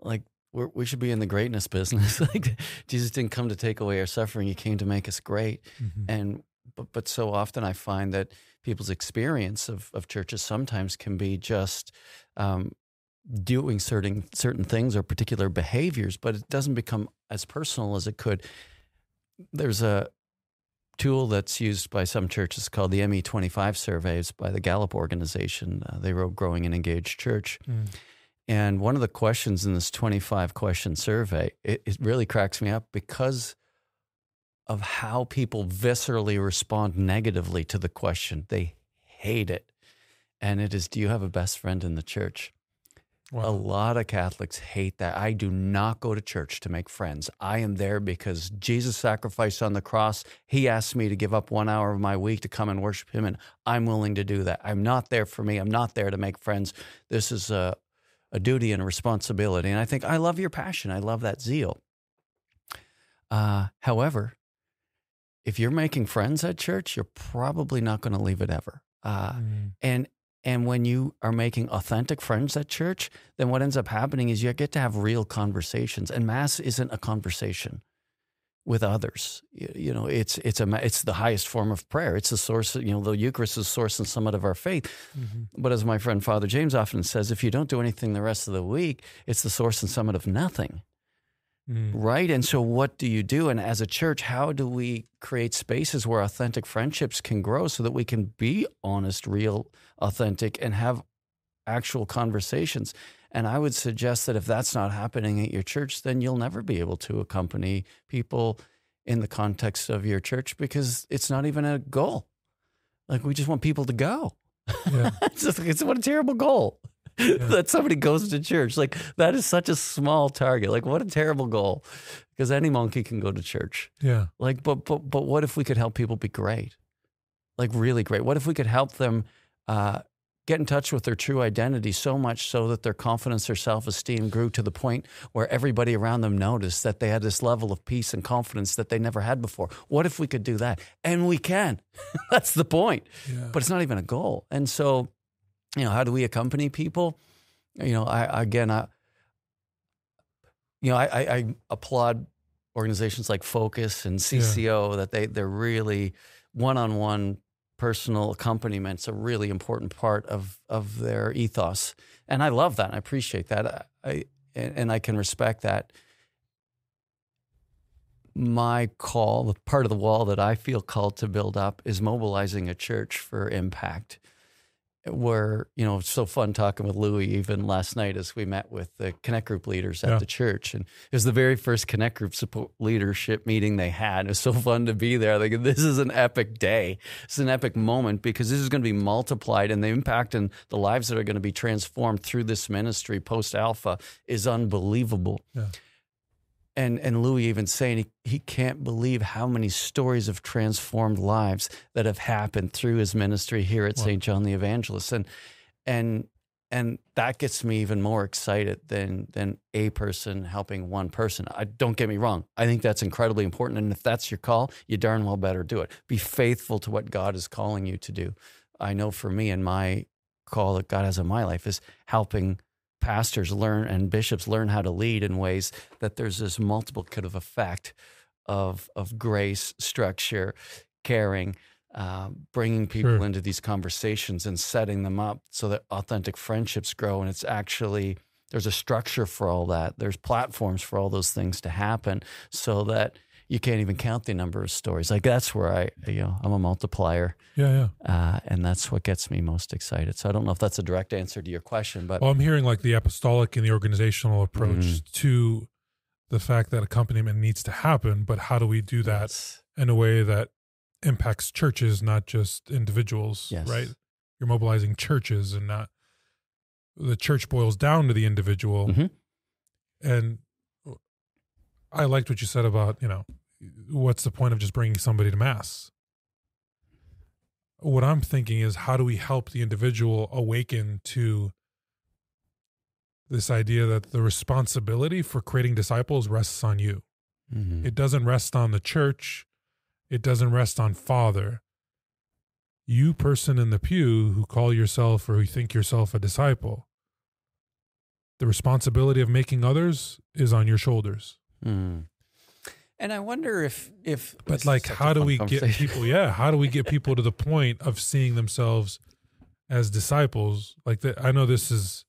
Like we're, we should be in the greatness business. like Jesus didn't come to take away our suffering; He came to make us great. And but but so often I find that people's experience of of churches sometimes can be just. Um, doing certain certain things or particular behaviors, but it doesn't become as personal as it could. There's a tool that's used by some churches called the ME25 surveys by the Gallup organization. Uh, they wrote Growing an Engaged Church. Mm. And one of the questions in this 25 question survey, it, it really cracks me up because of how people viscerally respond negatively to the question. They hate it. And it is Do you have a best friend in the church? A lot of Catholics hate that. I do not go to church to make friends. I am there because Jesus sacrificed on the cross. He asked me to give up one hour of my week to come and worship Him, and I'm willing to do that. I'm not there for me. I'm not there to make friends. This is a, a duty and a responsibility. And I think I love your passion. I love that zeal. Uh, however, if you're making friends at church, you're probably not going to leave it ever. Uh, Mm. and and when you are making authentic friends at church, then what ends up happening is you get to have real conversations. And mass isn't a conversation with others. You, know, it's it's a it's the highest form of prayer. It's the source. You know, the Eucharist is the source and summit of our faith. Mhm. But as my friend Father James often says, if you don't do anything the rest of the week, it's the source and summit of nothing. Mm. Right. And so, what do you do? And as a church, how do we create spaces where authentic friendships can grow so that we can be honest, real, authentic, and have actual conversations? And I would suggest that if that's not happening at your church, then you'll never be able to accompany people in the context of your church because it's not even a goal. Like, we just want people to go. Yeah. it's, just, it's what a terrible goal that somebody goes to church. Like that is such a small target. Like what a terrible goal. Because any monkey can go to church. Yeah. Like, but but but what if we could help people be great? Like really great. What if we could help them uh, get in touch with their true identity so much so that their confidence, their self esteem grew to the point where everybody around them noticed that they had this level of peace and confidence that they never had before. What if we could do that? And we can. That's the point Yeah. but it's not even a goal. And so, you know, how do we accompany people? You know, I again, I, you know, I, I, I applaud organizations like Focus and CCO that they they're really one on one personal accompaniments a really important part of of their ethos, and I love that. I appreciate that. I and I can respect that. My call, the part of the wall that I feel called to build up, is mobilizing a church for impact where you know so fun talking with Louis even last night as we met with the Connect Group leaders at Yeah. the church, and it was the very first Connect Group support leadership meeting they had. It was so fun to be there. Like this is an epic day. It's an epic moment because this is going to be multiplied, and the impact and the lives that are going to be transformed through this ministry post Alpha is unbelievable. Yeah. And and Louis even saying he, he can't believe how many stories of transformed lives that have happened through his ministry here at Wow. St. John the Evangelist. And and and that gets me even more excited than than a person helping one person. I don't get me wrong. I think that's incredibly important. And if that's your call, you darn well better do it. Be faithful to what God is calling you to do. I know for me and my call that God has in my life is helping pastors learn and bishops learn how to lead in ways that there's this multiplicative effect of of grace, structure, caring, uh, bringing people Sure. into these conversations and setting them up so that authentic friendships grow. And it's actually there's a structure for all that. There's platforms for all those things to happen, so that you can't even count the number of stories. Like that's where I, you know, I'm a multiplier, Yeah. Yeah. uh, and that's what gets me most excited. So I don't know if that's a direct answer to your question, but Well, I'm hearing like the apostolic and the organizational approach Mhm. to the fact that accompaniment needs to happen, but how do we do that Yes. in a way that impacts churches, not just individuals, Yes. right? You're mobilizing churches and not the church boils down to the individual. Mhm. And I liked what you said about, you know, what's the point of just bringing somebody to mass? What I'm thinking is how do we help the individual awaken to this idea that the responsibility for creating disciples rests on you? Mhm. It doesn't rest on the church. It doesn't rest on Father. You, person in the pew who call yourself or who think yourself a disciple, the responsibility of making others is on your shoulders. Mm. And I wonder if if But like, how do we get people? Yeah, how do we get people to the point of seeing themselves as disciples? Like that. I know this is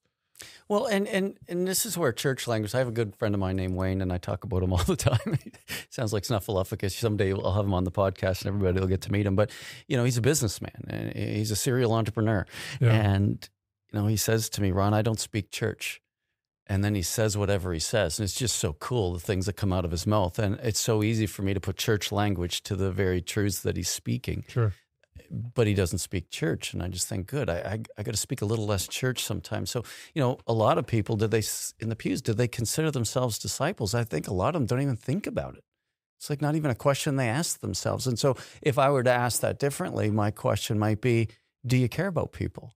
Well, and and and this is where church language. I have a good friend of mine named Wayne, and I talk about him all the time. Sounds like Snuffleupagus. Someday I'll have him on the podcast, and everybody will get to meet him. But you know, he's a businessman, and he's a serial entrepreneur. yeah, And you know, he says to me, "Ron, I don't speak church." And then he says whatever he says, and it's just so cool the things that come out of his mouth. And it's so easy for me to put church language to the very truths that he's speaking. sure. but he doesn't speak church. And I just think, good, I, I, I got to speak a little less church sometimes. So, you know, a lot of people, did they, in the pews, did they consider themselves disciples? I think a lot of them don't even think about it. It's like not even a question they ask themselves. And so if I were to ask that differently, my question might be, do you care about people?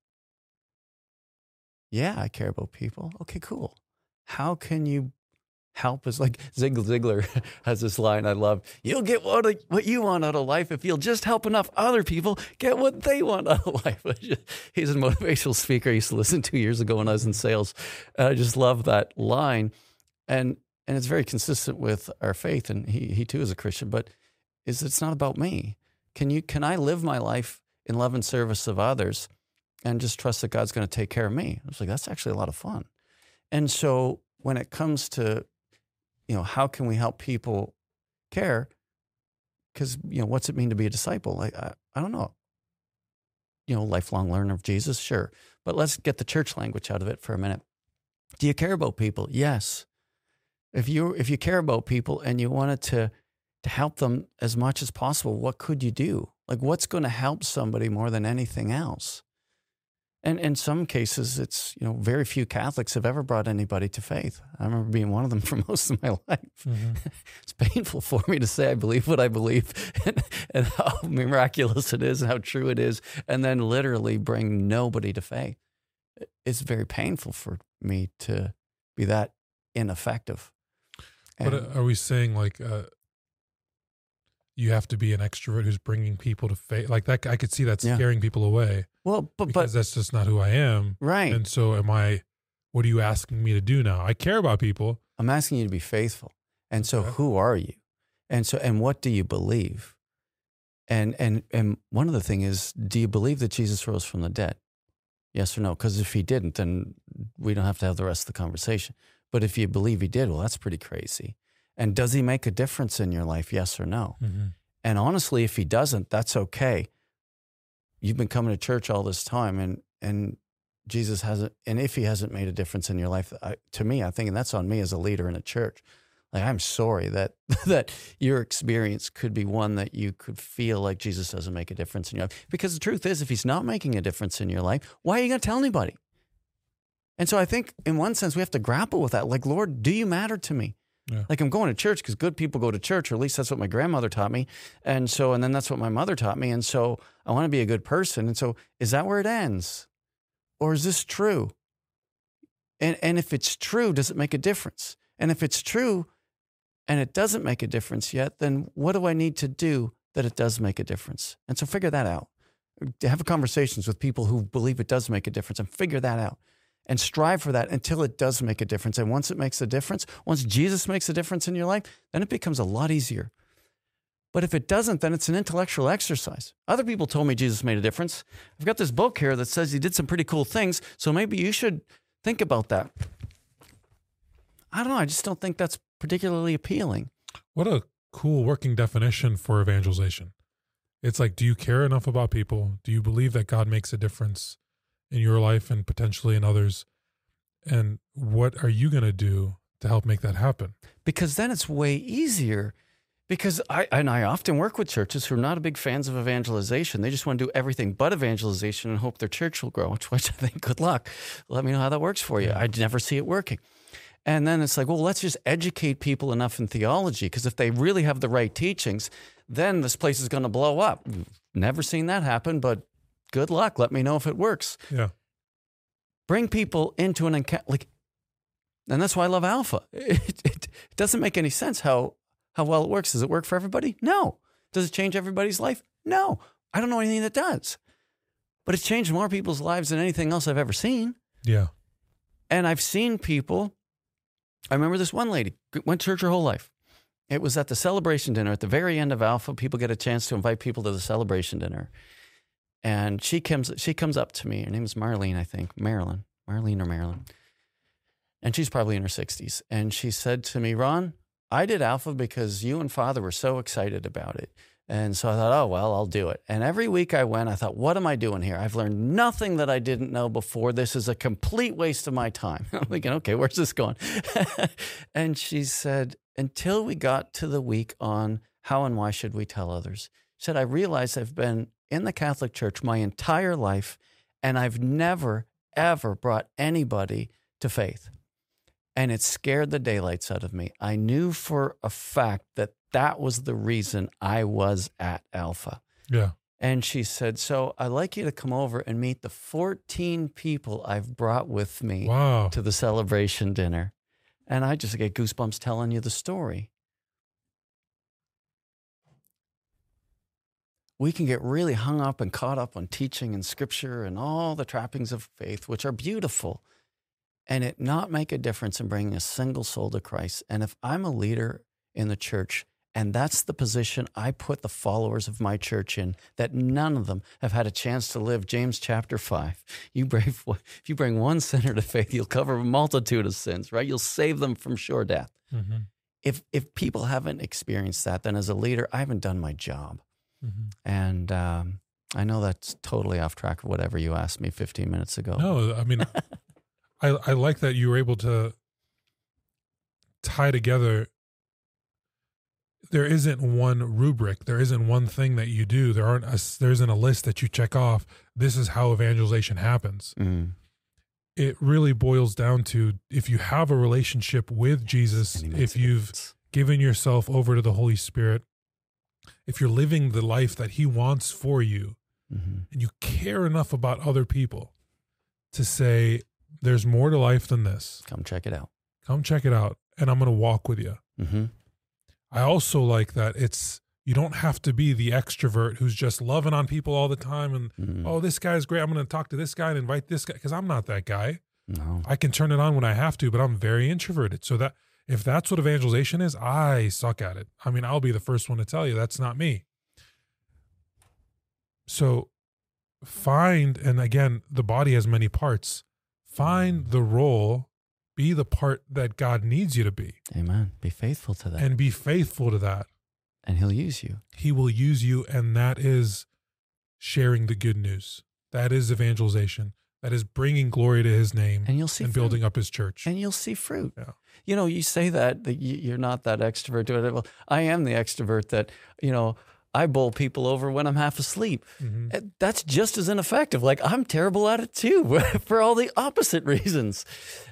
Yeah, I care about people. Okay, cool. How can you help is like Zig Ziglar has this line I love. You'll get what, what you want out of life if you'll just help enough other people get what they want out of life. He's a motivational speaker I used to listen to years ago when I was in sales. And I just love that line. And and it's very consistent with our faith and he he too is a Christian, but is it's not about me. Can you can I live my life in love and service of others and just trust that God's going to take care of me? I was like, that's actually a lot of fun. And so when it comes to you know, how can we help people care? Because, you know, what's it mean to be a disciple? I, I, I don't know. You know, lifelong learner of Jesus, sure. But let's get the church language out of it for a minute. Do you care about people? Yes. If you if you care about people and you wanted to to help them as much as possible, what could you do? Like what's going to help somebody more than anything else? And in some cases, it's, you know, very few Catholics have ever brought anybody to faith. I remember being one of them for most of my life. Mm-hmm. it's painful for me to say I believe what I believe and, and, how miraculous it is and how true it is, and then literally bring nobody to faith. It's very painful for me to be that ineffective. And, but are we saying like, uh, you have to be an extrovert who's bringing people to faith like that i could see that scaring yeah. people away well but because but that's just not who i am. Right. And so am i what are you asking me to do now? I care about people. I'm asking you to be faithful. And so okay. who are you? And so and what do you believe? And and and one of the thing is do you believe that jesus rose from the dead? Yes or no? Because if he didn't then we don't have to have the rest of the conversation. But if you believe he did well that's pretty crazy and does he make a difference in your life? Yes or no? Mm-hmm. And honestly, if he doesn't, that's okay. You've been coming to church all this time, and and Jesus hasn't. And if he hasn't made a difference in your life, I, to me, I think, and that's on me as a leader in a church. Like I'm sorry that that your experience could be one that you could feel like Jesus doesn't make a difference in your life. Because the truth is, if he's not making a difference in your life, why are you going to tell anybody? And so I think, in one sense, we have to grapple with that. Like, Lord, do you matter to me? Yeah. Like I'm going to church because good people go to church, or at least that's what my grandmother taught me. And so, and then that's what my mother taught me. And so I want to be a good person. And so, is that where it ends? Or is this true? And, and if it's true, does it make a difference? And if it's true and it doesn't make a difference yet, then what do I need to do that it does make a difference? And so figure that out. Have conversations with people who believe it does make a difference and figure that out and strive for that until it does make a difference. And once it makes a difference, once Jesus makes a difference in your life, then it becomes a lot easier. But if it doesn't, then it's an intellectual exercise. Other people told me Jesus made a difference. I've got this book here that says he did some pretty cool things. So maybe you should think about that. I don't know. I just don't think that's particularly appealing. What a cool working definition for evangelization. It's like, do you care enough about people? Do you believe that God makes a difference? In your life and potentially in others and what are you going to do to help make that happen because then it's way easier because I and I often work with churches who are not a big fans of evangelization. They just want to do everything but evangelization and hope their church will grow. Which, which I think, good luck. Let me know how that works for you. I never see it working. And then it's like, well, let's just educate people enough in theology because if they really have the right teachings, then this place is going to blow up. Never seen that happen, but good luck. Let me know if it works. Yeah. Bring people into an encounter. Like, and that's why I love Alpha. It, it, it doesn't make any sense how, how well it works. Does it work for everybody? No. Does it change everybody's life? No. I don't know anything that does. But it's changed more people's lives than anything else I've ever seen. Yeah. And I've seen people. I remember this one lady went to church her whole life. It was at the celebration dinner at the very end of Alpha. People get a chance to invite people to the celebration dinner. And she comes she comes up to me. Her name is Marlene, I think. Marilyn. Marlene or Marilyn. And she's probably in her 60s. And she said to me, Ron, I did Alpha because you and Father were so excited about it. And so I thought, oh, well, I'll do it. And every week I went, I thought, what am I doing here? I've learned nothing that I didn't know before. This is a complete waste of my time. I'm thinking, okay, where's this going? and she said, until we got to the week on how and why should we tell others. She said, I realized I've been in the Catholic Church my entire life, and I've never, ever brought anybody to faith. And it scared the daylights out of me. I knew for a fact that that was the reason I was at Alpha. Yeah. And she said, So I'd like you to come over and meet the 14 people I've brought with me Wow. to the celebration dinner. And I just get goosebumps telling you the story. We can get really hung up and caught up on teaching and scripture and all the trappings of faith, which are beautiful, and it not make a difference in bringing a single soul to Christ. And if I'm a leader in the church, and that's the position I put the followers of my church in, that none of them have had a chance to live James chapter 5. You bring, if you bring one sinner to faith, you'll cover a multitude of sins, right? You'll save them from sure death. Mm-hmm. If, if people haven't experienced that, then as a leader, I haven't done my job. Mm-hmm. And um, I know that's totally off track of whatever you asked me 15 minutes ago. No, I mean, I I like that you were able to tie together. There isn't one rubric. There isn't one thing that you do. There aren't. A, there isn't a list that you check off. This is how evangelization happens. Mm. It really boils down to if you have a relationship with Jesus, And he makes if you've given yourself over to the Holy Spirit, if you're living the life that He wants for you, Mhm. and you care enough about other people to say, there's more to life than this. Come check it out. Come check it out, and I'm going to walk with you. hmm I also like that it's, you don't have to be the extrovert who's just loving on people all the time and, Mm. oh, this guy's great. I'm going to talk to this guy and invite this guy because I'm not that guy. No. I can turn it on when I have to, but I'm very introverted. So that if that's what evangelization is, I suck at it. I mean, I'll be the first one to tell you that's not me. So find, and again, the body has many parts. Find the role, be the part that God needs you to be, Amen. Be faithful to that. And, and be faithful to that. And He'll use you. He will use you, and that is sharing the good news. That is evangelization. That is bringing glory to His name And you'll see and fruit. building up His church. and you'll see fruit. Yeah. You know, you say that, that you- you're not that extrovert. to it. Well, I am the extrovert that, you know, I bowl people over when I'm half asleep. Mhm. Uh, That's just as ineffective. Like I'm terrible at it too, for all the opposite reasons.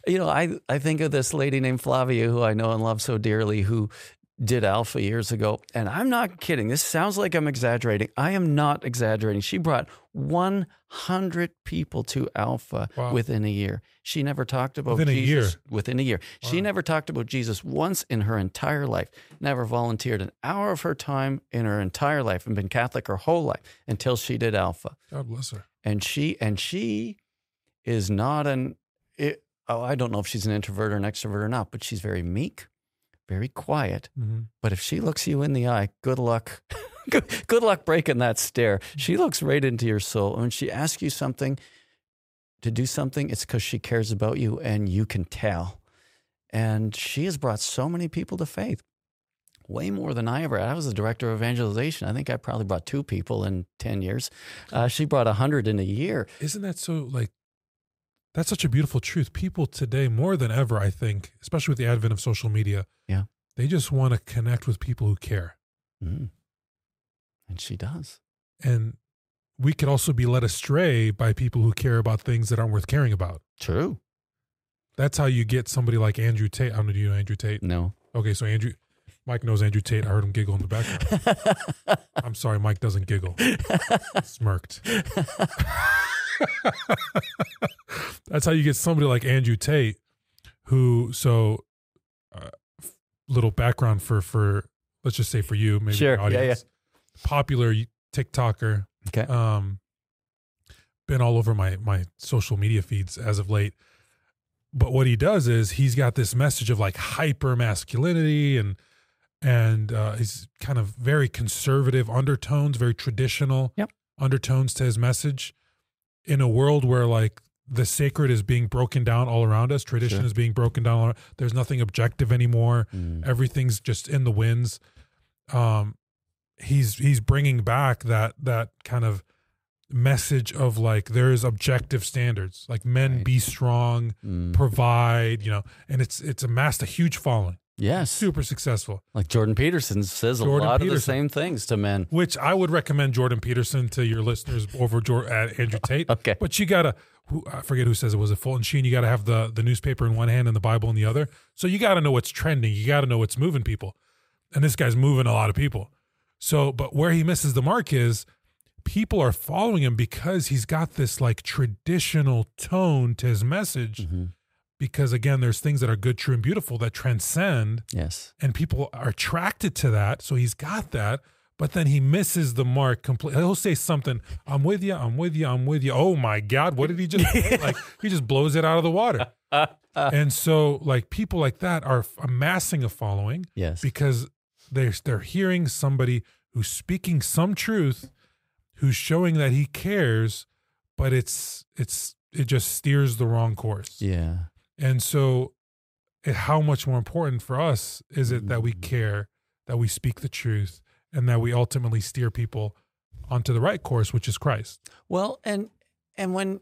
You know, I I think of this lady named Flavia who I know and love so dearly, who did Alpha years ago, and I'm not kidding. This sounds like I'm exaggerating. I am not exaggerating. She brought 100 people to Alpha Wow. within a year. She never talked about Within a Jesus year? within a year. She never talked about Jesus once in her entire life. Never volunteered an hour of her time in her entire life and been Catholic her whole life until she did Alpha. God bless her. And she and she is not an it, oh I don't know if she's an introvert or an extrovert or not, but she's very meek, very quiet. Mhm. But if she looks you in the eye, good luck. good, good luck breaking that stare. She looks right into your soul. And when she asks you something to do something, it's because she cares about you and you can tell. And she has brought so many people to faith. Way more than I ever. I was the director of evangelization. I think I probably brought two people in 10 years. Uh, she brought 100 in a year. Isn't that so like that's such a beautiful truth. People today more than ever, I think, especially with the advent of social media, Yeah. they just want to connect with people who care. Mm. And she does. And we could also be led astray by people who care about things that aren't worth caring about. True. That's how you get somebody like Andrew Tate. I don't know, do you know Andrew Tate? No. Okay, so Andrew Mike knows Andrew Tate. I heard him giggle in the background. I'm sorry, Mike doesn't giggle. Smirked. That's how you get somebody like Andrew Tate, who so uh, little background for for let's just say for you, maybe Sure, the yeah, audience. Popular TikToker, okay. um, been all over my my social media feeds as of late. But what he does is he's got this message of like hyper masculinity and and uh, he's kind of very conservative undertones, very traditional Yep. undertones to his message. In a world where like the sacred is being broken down all around us, tradition Sure. is being broken down. There's nothing objective anymore Mm. everything's just in the winds um he's he's bringing back that that kind of message of like there's objective standards like men Right. be strong Mm. provide you know and it's it's amassed a huge following Yes. super successful. Like Jordan Peterson says Jordan a lot of the same things to men. Which I would recommend Jordan Peterson to your listeners over Jor- uh, Andrew Tate. Okay. but you gotta. Who, I forget who says it was it Fulton Sheen. You got to have the the newspaper in one hand and the Bible in the other. So you got to know what's trending. You got to know what's moving people. And this guy's moving a lot of people. So, but where he misses the mark is people are following him because he's got this like traditional tone to his message. Because again, there's things that are good, true, and beautiful that transcend, Yes. and people are attracted to that. So he's got that, but then he misses the mark completely. He'll say something, "I'm with you, I'm with you, I'm with you." Oh my God, what did he just like? He just blows it out of the water. and so, like people like that are amassing a following Yes. because they're they're hearing somebody who's speaking some truth, who's showing that he cares, but it's it's it just steers the wrong course. yeah. And so, how much more important for us is it that we Mm-hmm. care, that we speak the truth, and that we ultimately steer people onto the right course, which is Christ. Well, and and when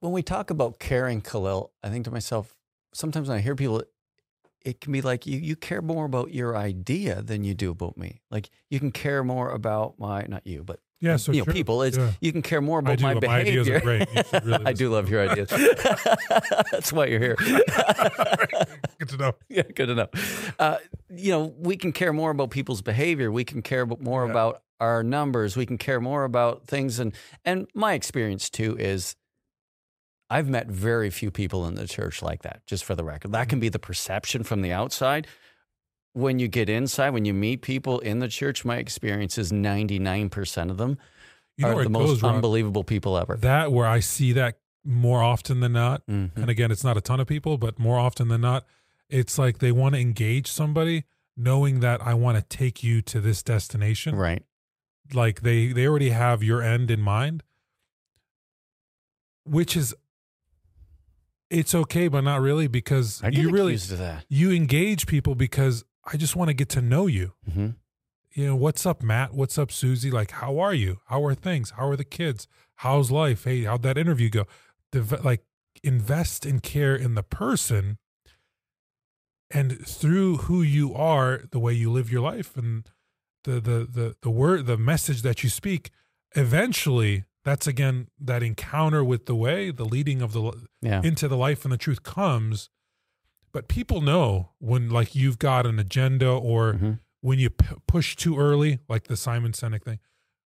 when we talk about caring, Khalil, I think to myself, sometimes when I hear people, it can be like you you care more about your idea than you do about me. Like you can care more about my not you, but Yeah, so you know, people. It's Yeah. you can care more I about do, my my behavior. are great. Really I do love your ideas. That's why you're here. Good to know. yeah, good to know. Uh, you know, we can care more about people's behavior. We can care more Yeah. about our numbers. We can care more about things. And and my experience too is, I've met very few people in the church like that. Just for the record, that can be the perception from the outside. When you get inside, when you meet people in the church, my experience is ninety nine percent of them You know are the most goes, unbelievable people ever. That where I see that more often than not, Mhm. and again, it's not a ton of people, but more often than not, it's like they want to engage somebody knowing that I want to take you to this destination. Right. Like they they already have your end in mind, which is it's okay, but not really because you really that. you engage people because I just want to get to know you. hmm you know, what's up, Matt? What's up, Susie? Like, how are you? How are things? How are the kids? How's life? Hey, how'd that interview go? Deve- like, invest and care in the person, and through who you are, the way you live your life, and the the the the word, the message that you speak. Eventually, that's again that encounter with the way, the leading of the Yeah. into the life and the truth comes. But people know when like you've got an agenda or Mhm. when you p- push too early, like the Simon Sinek thing,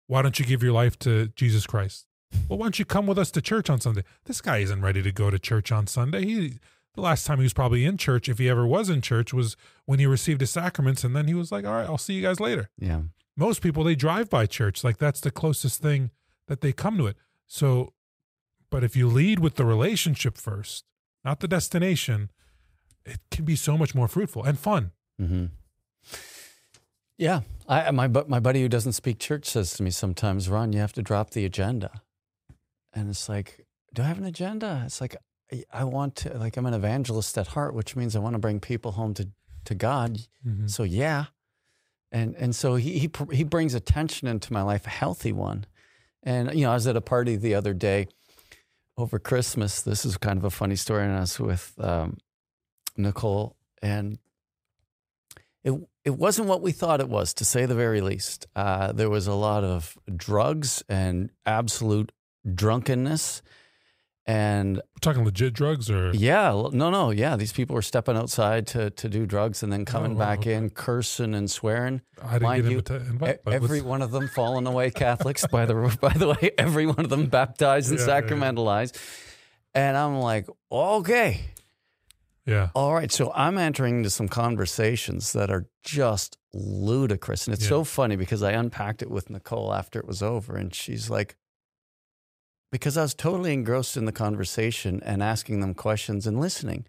why don't you give your life to Jesus Christ? Well, why don't you come with us to church on Sunday? This guy isn't ready to go to church on Sunday. He the last time he was probably in church, if he ever was in church, was when he received his sacraments, and then he was like, "All right, I'll see you guys later." Yeah. Most people they drive by church, like that's the closest thing that they come to it. So, but if you lead with the relationship first, not the destination, it can be so much more fruitful and fun. hmm Yeah, I my my buddy who doesn't speak church says to me sometimes, "Ron, you have to drop the agenda," and it's like, "Do I have an agenda?" It's like I- want to, like, I'm an evangelist at heart, which means I want to bring people home to to God. Mhm. So yeah, and and so he he he brings attention into my life, a healthy one. And you know, I was at a party the other day over Christmas. This is kind of a funny story, and I was with um, Nicole, and it it wasn't what we thought it was, to say the very least. Uh, there was a lot of drugs and absolute drunkenness, and We're talking legit drugs or yeah, no, no, yeah. These people were stepping outside to to do drugs and then coming Oh, wow, back okay. in, cursing and swearing. I didn't mind get you, invite, every one of them fallen away Catholics. by the by the way, every one of them baptized and Yeah, yeah, yeah. sacramentalized. And I'm like, okay, yeah, all right. So I'm entering into some conversations that are just ludicrous, and it's Yeah. so funny because I unpacked it with Nicole after it was over, and she's like, because I was totally engrossed in the conversation and asking them questions and listening.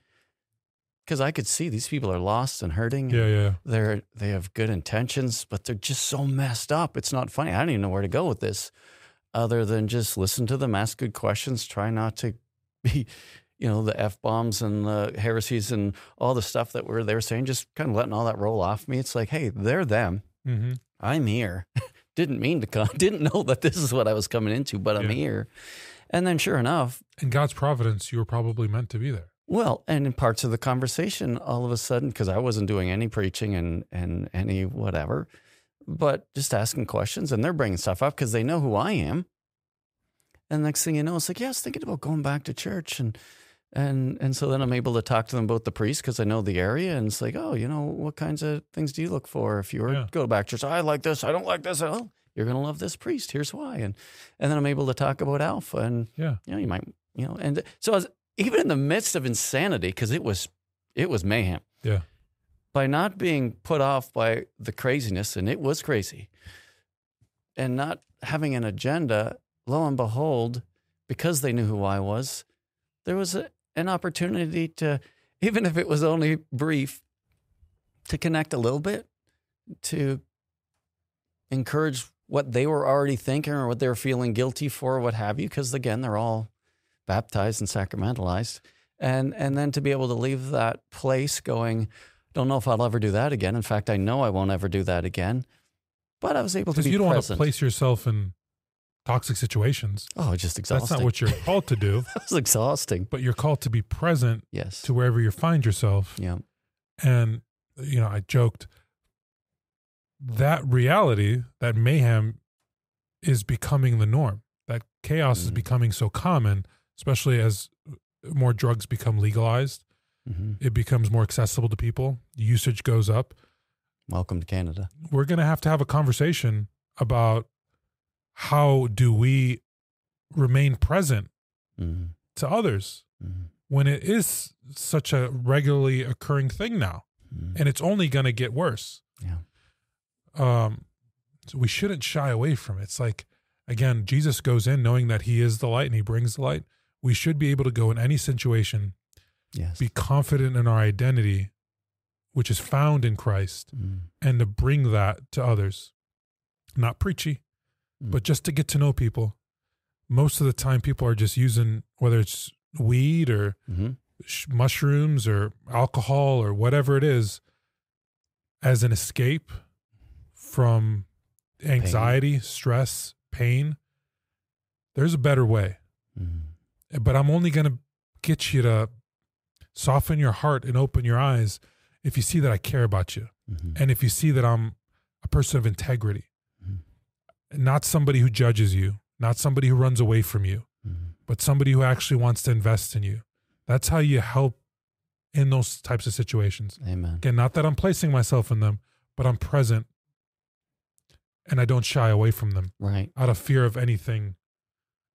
Because I could see these people are lost and hurting. and yeah, yeah. they're they have good intentions, but they're just so messed up. It's not funny. I don't even know where to go with this, other than just listen to them, ask good questions, try not to be, you know, the f bombs and the heresies and all the stuff that we're they were saying. Just kind of letting all that roll off me. It's like, hey, they're them. hmm I'm here. Didn't mean to come. Didn't know that this is what I was coming into, but I'm here. And then, sure enough, In God's providence, you were probably meant to be there. Well, and in parts of the conversation, all of a sudden, because I wasn't doing any preaching and and any whatever, but just asking questions, and they're bringing stuff up because they know who I am. And next thing you know, it's like, yeah, I was thinking about going back to church, and and and so then I'm able to talk to them about the priest because I know the area, and it's like, oh, you know, what kinds of things do you look for if you were Yeah. go back to church? Oh, I like this, I don't like this. Oh, you're gonna love this priest. Here's why, and and then I'm able to talk about Alpha, and Yeah. you know, you might, you know, and so I was, even in the midst of insanity, because it was, it was mayhem. Yeah. By not being put off by the craziness, and it was crazy, and not having an agenda, lo and behold, because they knew who I was, there was a, an opportunity to, even if it was only brief, to connect a little bit, to encourage what they were already thinking or what they were feeling guilty for, what have you, because again, they're all baptized and sacramentalized. And and then to be able to leave that place going, I don't know if I'll ever do that again. In fact, I know I won't ever do that again. But I was able to Because be you don't want to place yourself in toxic situations. oh, just exhausting. That's not what you're called to do, That was exhausting. but you're called to be present Yes. to wherever you find yourself. yeah. And, you know, I joked that reality, that mayhem is becoming the norm. That chaos is Mm. becoming so common, especially as more drugs become legalized. hmm It becomes more accessible to people. Usage goes up. Welcome to Canada. We're going to have to have a conversation about how do we remain present hmm to others hmm when it is such a regularly occurring thing now? Hmm and it's only going to get worse. Yeah. um so we shouldn't shy away from it. It's like again jesus goes in knowing that he is the light and he brings the light. We should be able to go in any situation Yes. be confident in our identity which is found in christ Mm. and to bring that to others. Not preachy But just to get to know people most of the time people are just using whether it's weed or Mhm. sh- mushrooms or alcohol or whatever it is as an escape from anxiety, stress, pain. There's a better way. Mhm. But I'm only going to get you to soften your heart and open your eyes if you see that I care about you Mhm. and if you see that I'm a person of integrity. Not somebody who judges you, not somebody who runs away from you, Mhm. but somebody who actually wants to invest in you. That's how you help in those types of situations. Amen. Again, not that I'm placing myself in them, but I'm present and I don't shy away from them Right. out of fear of anything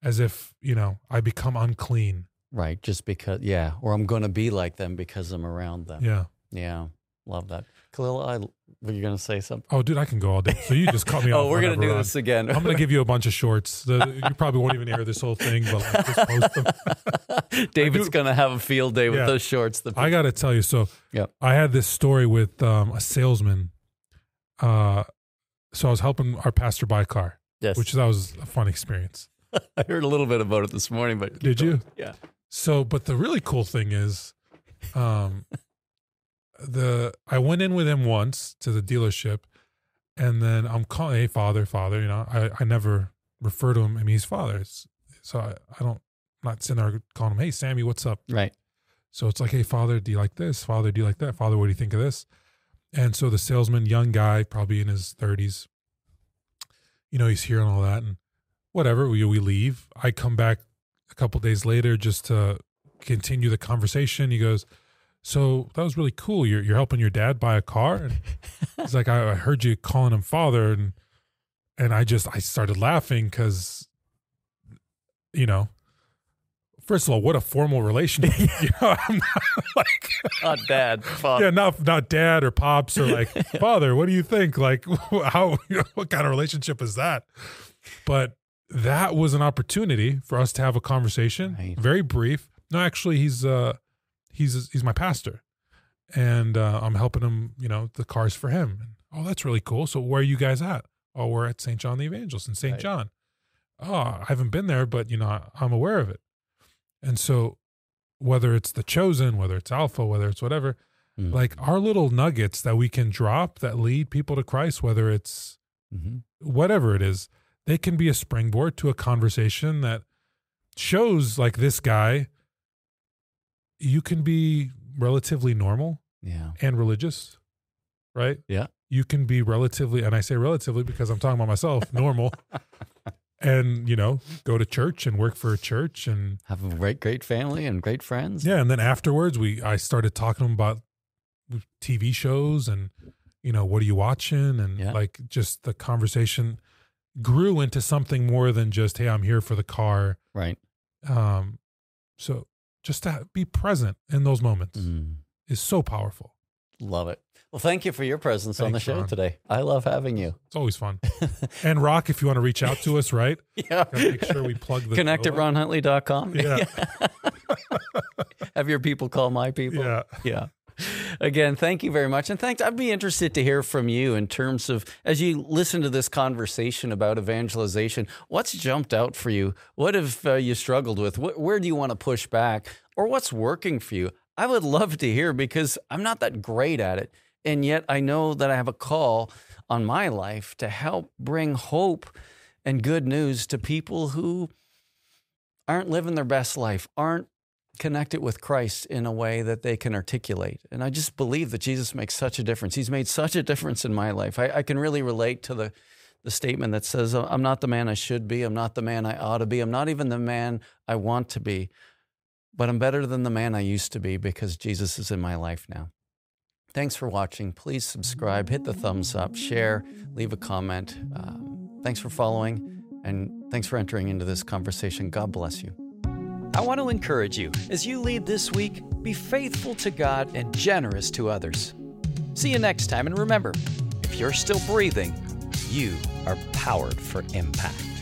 as if, you know, I become unclean. Right. Just because, yeah. Or I'm going to be like them because I'm around them. Yeah. Yeah. Love that. Khalil, I, were you going to say something? Oh, dude, I can go all day. So you just cut me off. oh, we're going to do this again. I'm going to give you a bunch of shorts. The, you probably won't even hear this whole thing, but like, just post them. David's going to have a field day with Yeah. those shorts. The, I got to tell you. So Yep. I had this story with um, a salesman. Uh, so I was helping our pastor buy a car, yes. which that was a fun experience. I heard a little bit about it this morning, but Did you? Yeah. So, but the really cool thing is, um, the I went in with him once to the dealership, and then I'm calling, hey, father, father. You know, I, I never refer to him. I mean, he's father. It's, so I, I don't, I'm not sitting there calling him, hey, Sammy, what's up? Right. So it's like, hey, father, do you like this? Father, do you like that? Father, what do you think of this? And so the salesman, young guy, probably in his 30s, you know, he's hearing all that and whatever. We, we leave. I come back a couple days later just to continue the conversation. He goes, So that was really cool. You're, you're helping your dad buy a car? And he's like, I, I heard you calling him father. And, and I just, I started laughing because, you know, first of all, what a formal relationship. you know, I'm not like, Not dad. Father. yeah, not not dad or pops or like father. What do you think? Like, how? What kind of relationship is that? But that was an opportunity for us to have a conversation, Right. very brief. No, actually, he's uh, he's he's my pastor, and uh, I'm helping him. You know, the cars for him. And, oh, that's really cool. So where are you guys at? Oh, we're at St. John the Evangelist in St. Right. John. Oh, I haven't been there, but you know, I'm aware of it. And so, whether it's the chosen, whether it's Alpha, whether it's whatever, Mm. like our little nuggets that we can drop that lead people to Christ, whether it's Mhm. whatever it is, they can be a springboard to a conversation that shows like this guy you can be relatively normal Yeah. and religious, right? Yeah. You can be relatively, and I say relatively because I'm talking about myself, normal, and you know, go to church and work for a church, and Have a great, great family and great friends. yeah, and then afterwards, we I started talking about TV shows and you know what are you watching, and Yeah. like just the conversation grew into something more than just hey, I'm here for the car. Right. Um, so just to be present in those moments Mm. is so powerful. Love it. Well, thank you for your presence on the show Ron. today. I love having you. It's always fun. and Rock, if you want to reach out to us, right? Yeah. Gotta make sure we plug the Connect at ronhuntley.com. Yeah. Have your people call my people. Yeah. Yeah. Again, thank you very much. And thanks. I'd be interested to hear from you in terms of as you listen to this conversation about evangelization, what's jumped out for you? What have uh, you struggled with? Wh- where do you want to push back? Or what's working for you? I would love to hear because I'm not that great at it. And yet I know that I have a call on my life to help bring hope and good news to people who aren't living their best life, aren't connected with Christ in a way that they can articulate. And I just believe that Jesus makes such a difference. He's made such a difference in my life. I, I can really relate to the, the statement that says, I'm not the man I should be. I'm not the man I ought to be. I'm not even the man I want to be. But I'm better than the man I used to be because Jesus is in my life now. Thanks for watching. Please subscribe, hit the thumbs up, share, leave a comment. Um, thanks for following, and thanks for entering into this conversation. God bless you. I want to encourage you as you lead this week, be faithful to God and generous to others. See you next time, and remember if you're still breathing, you are powered for impact.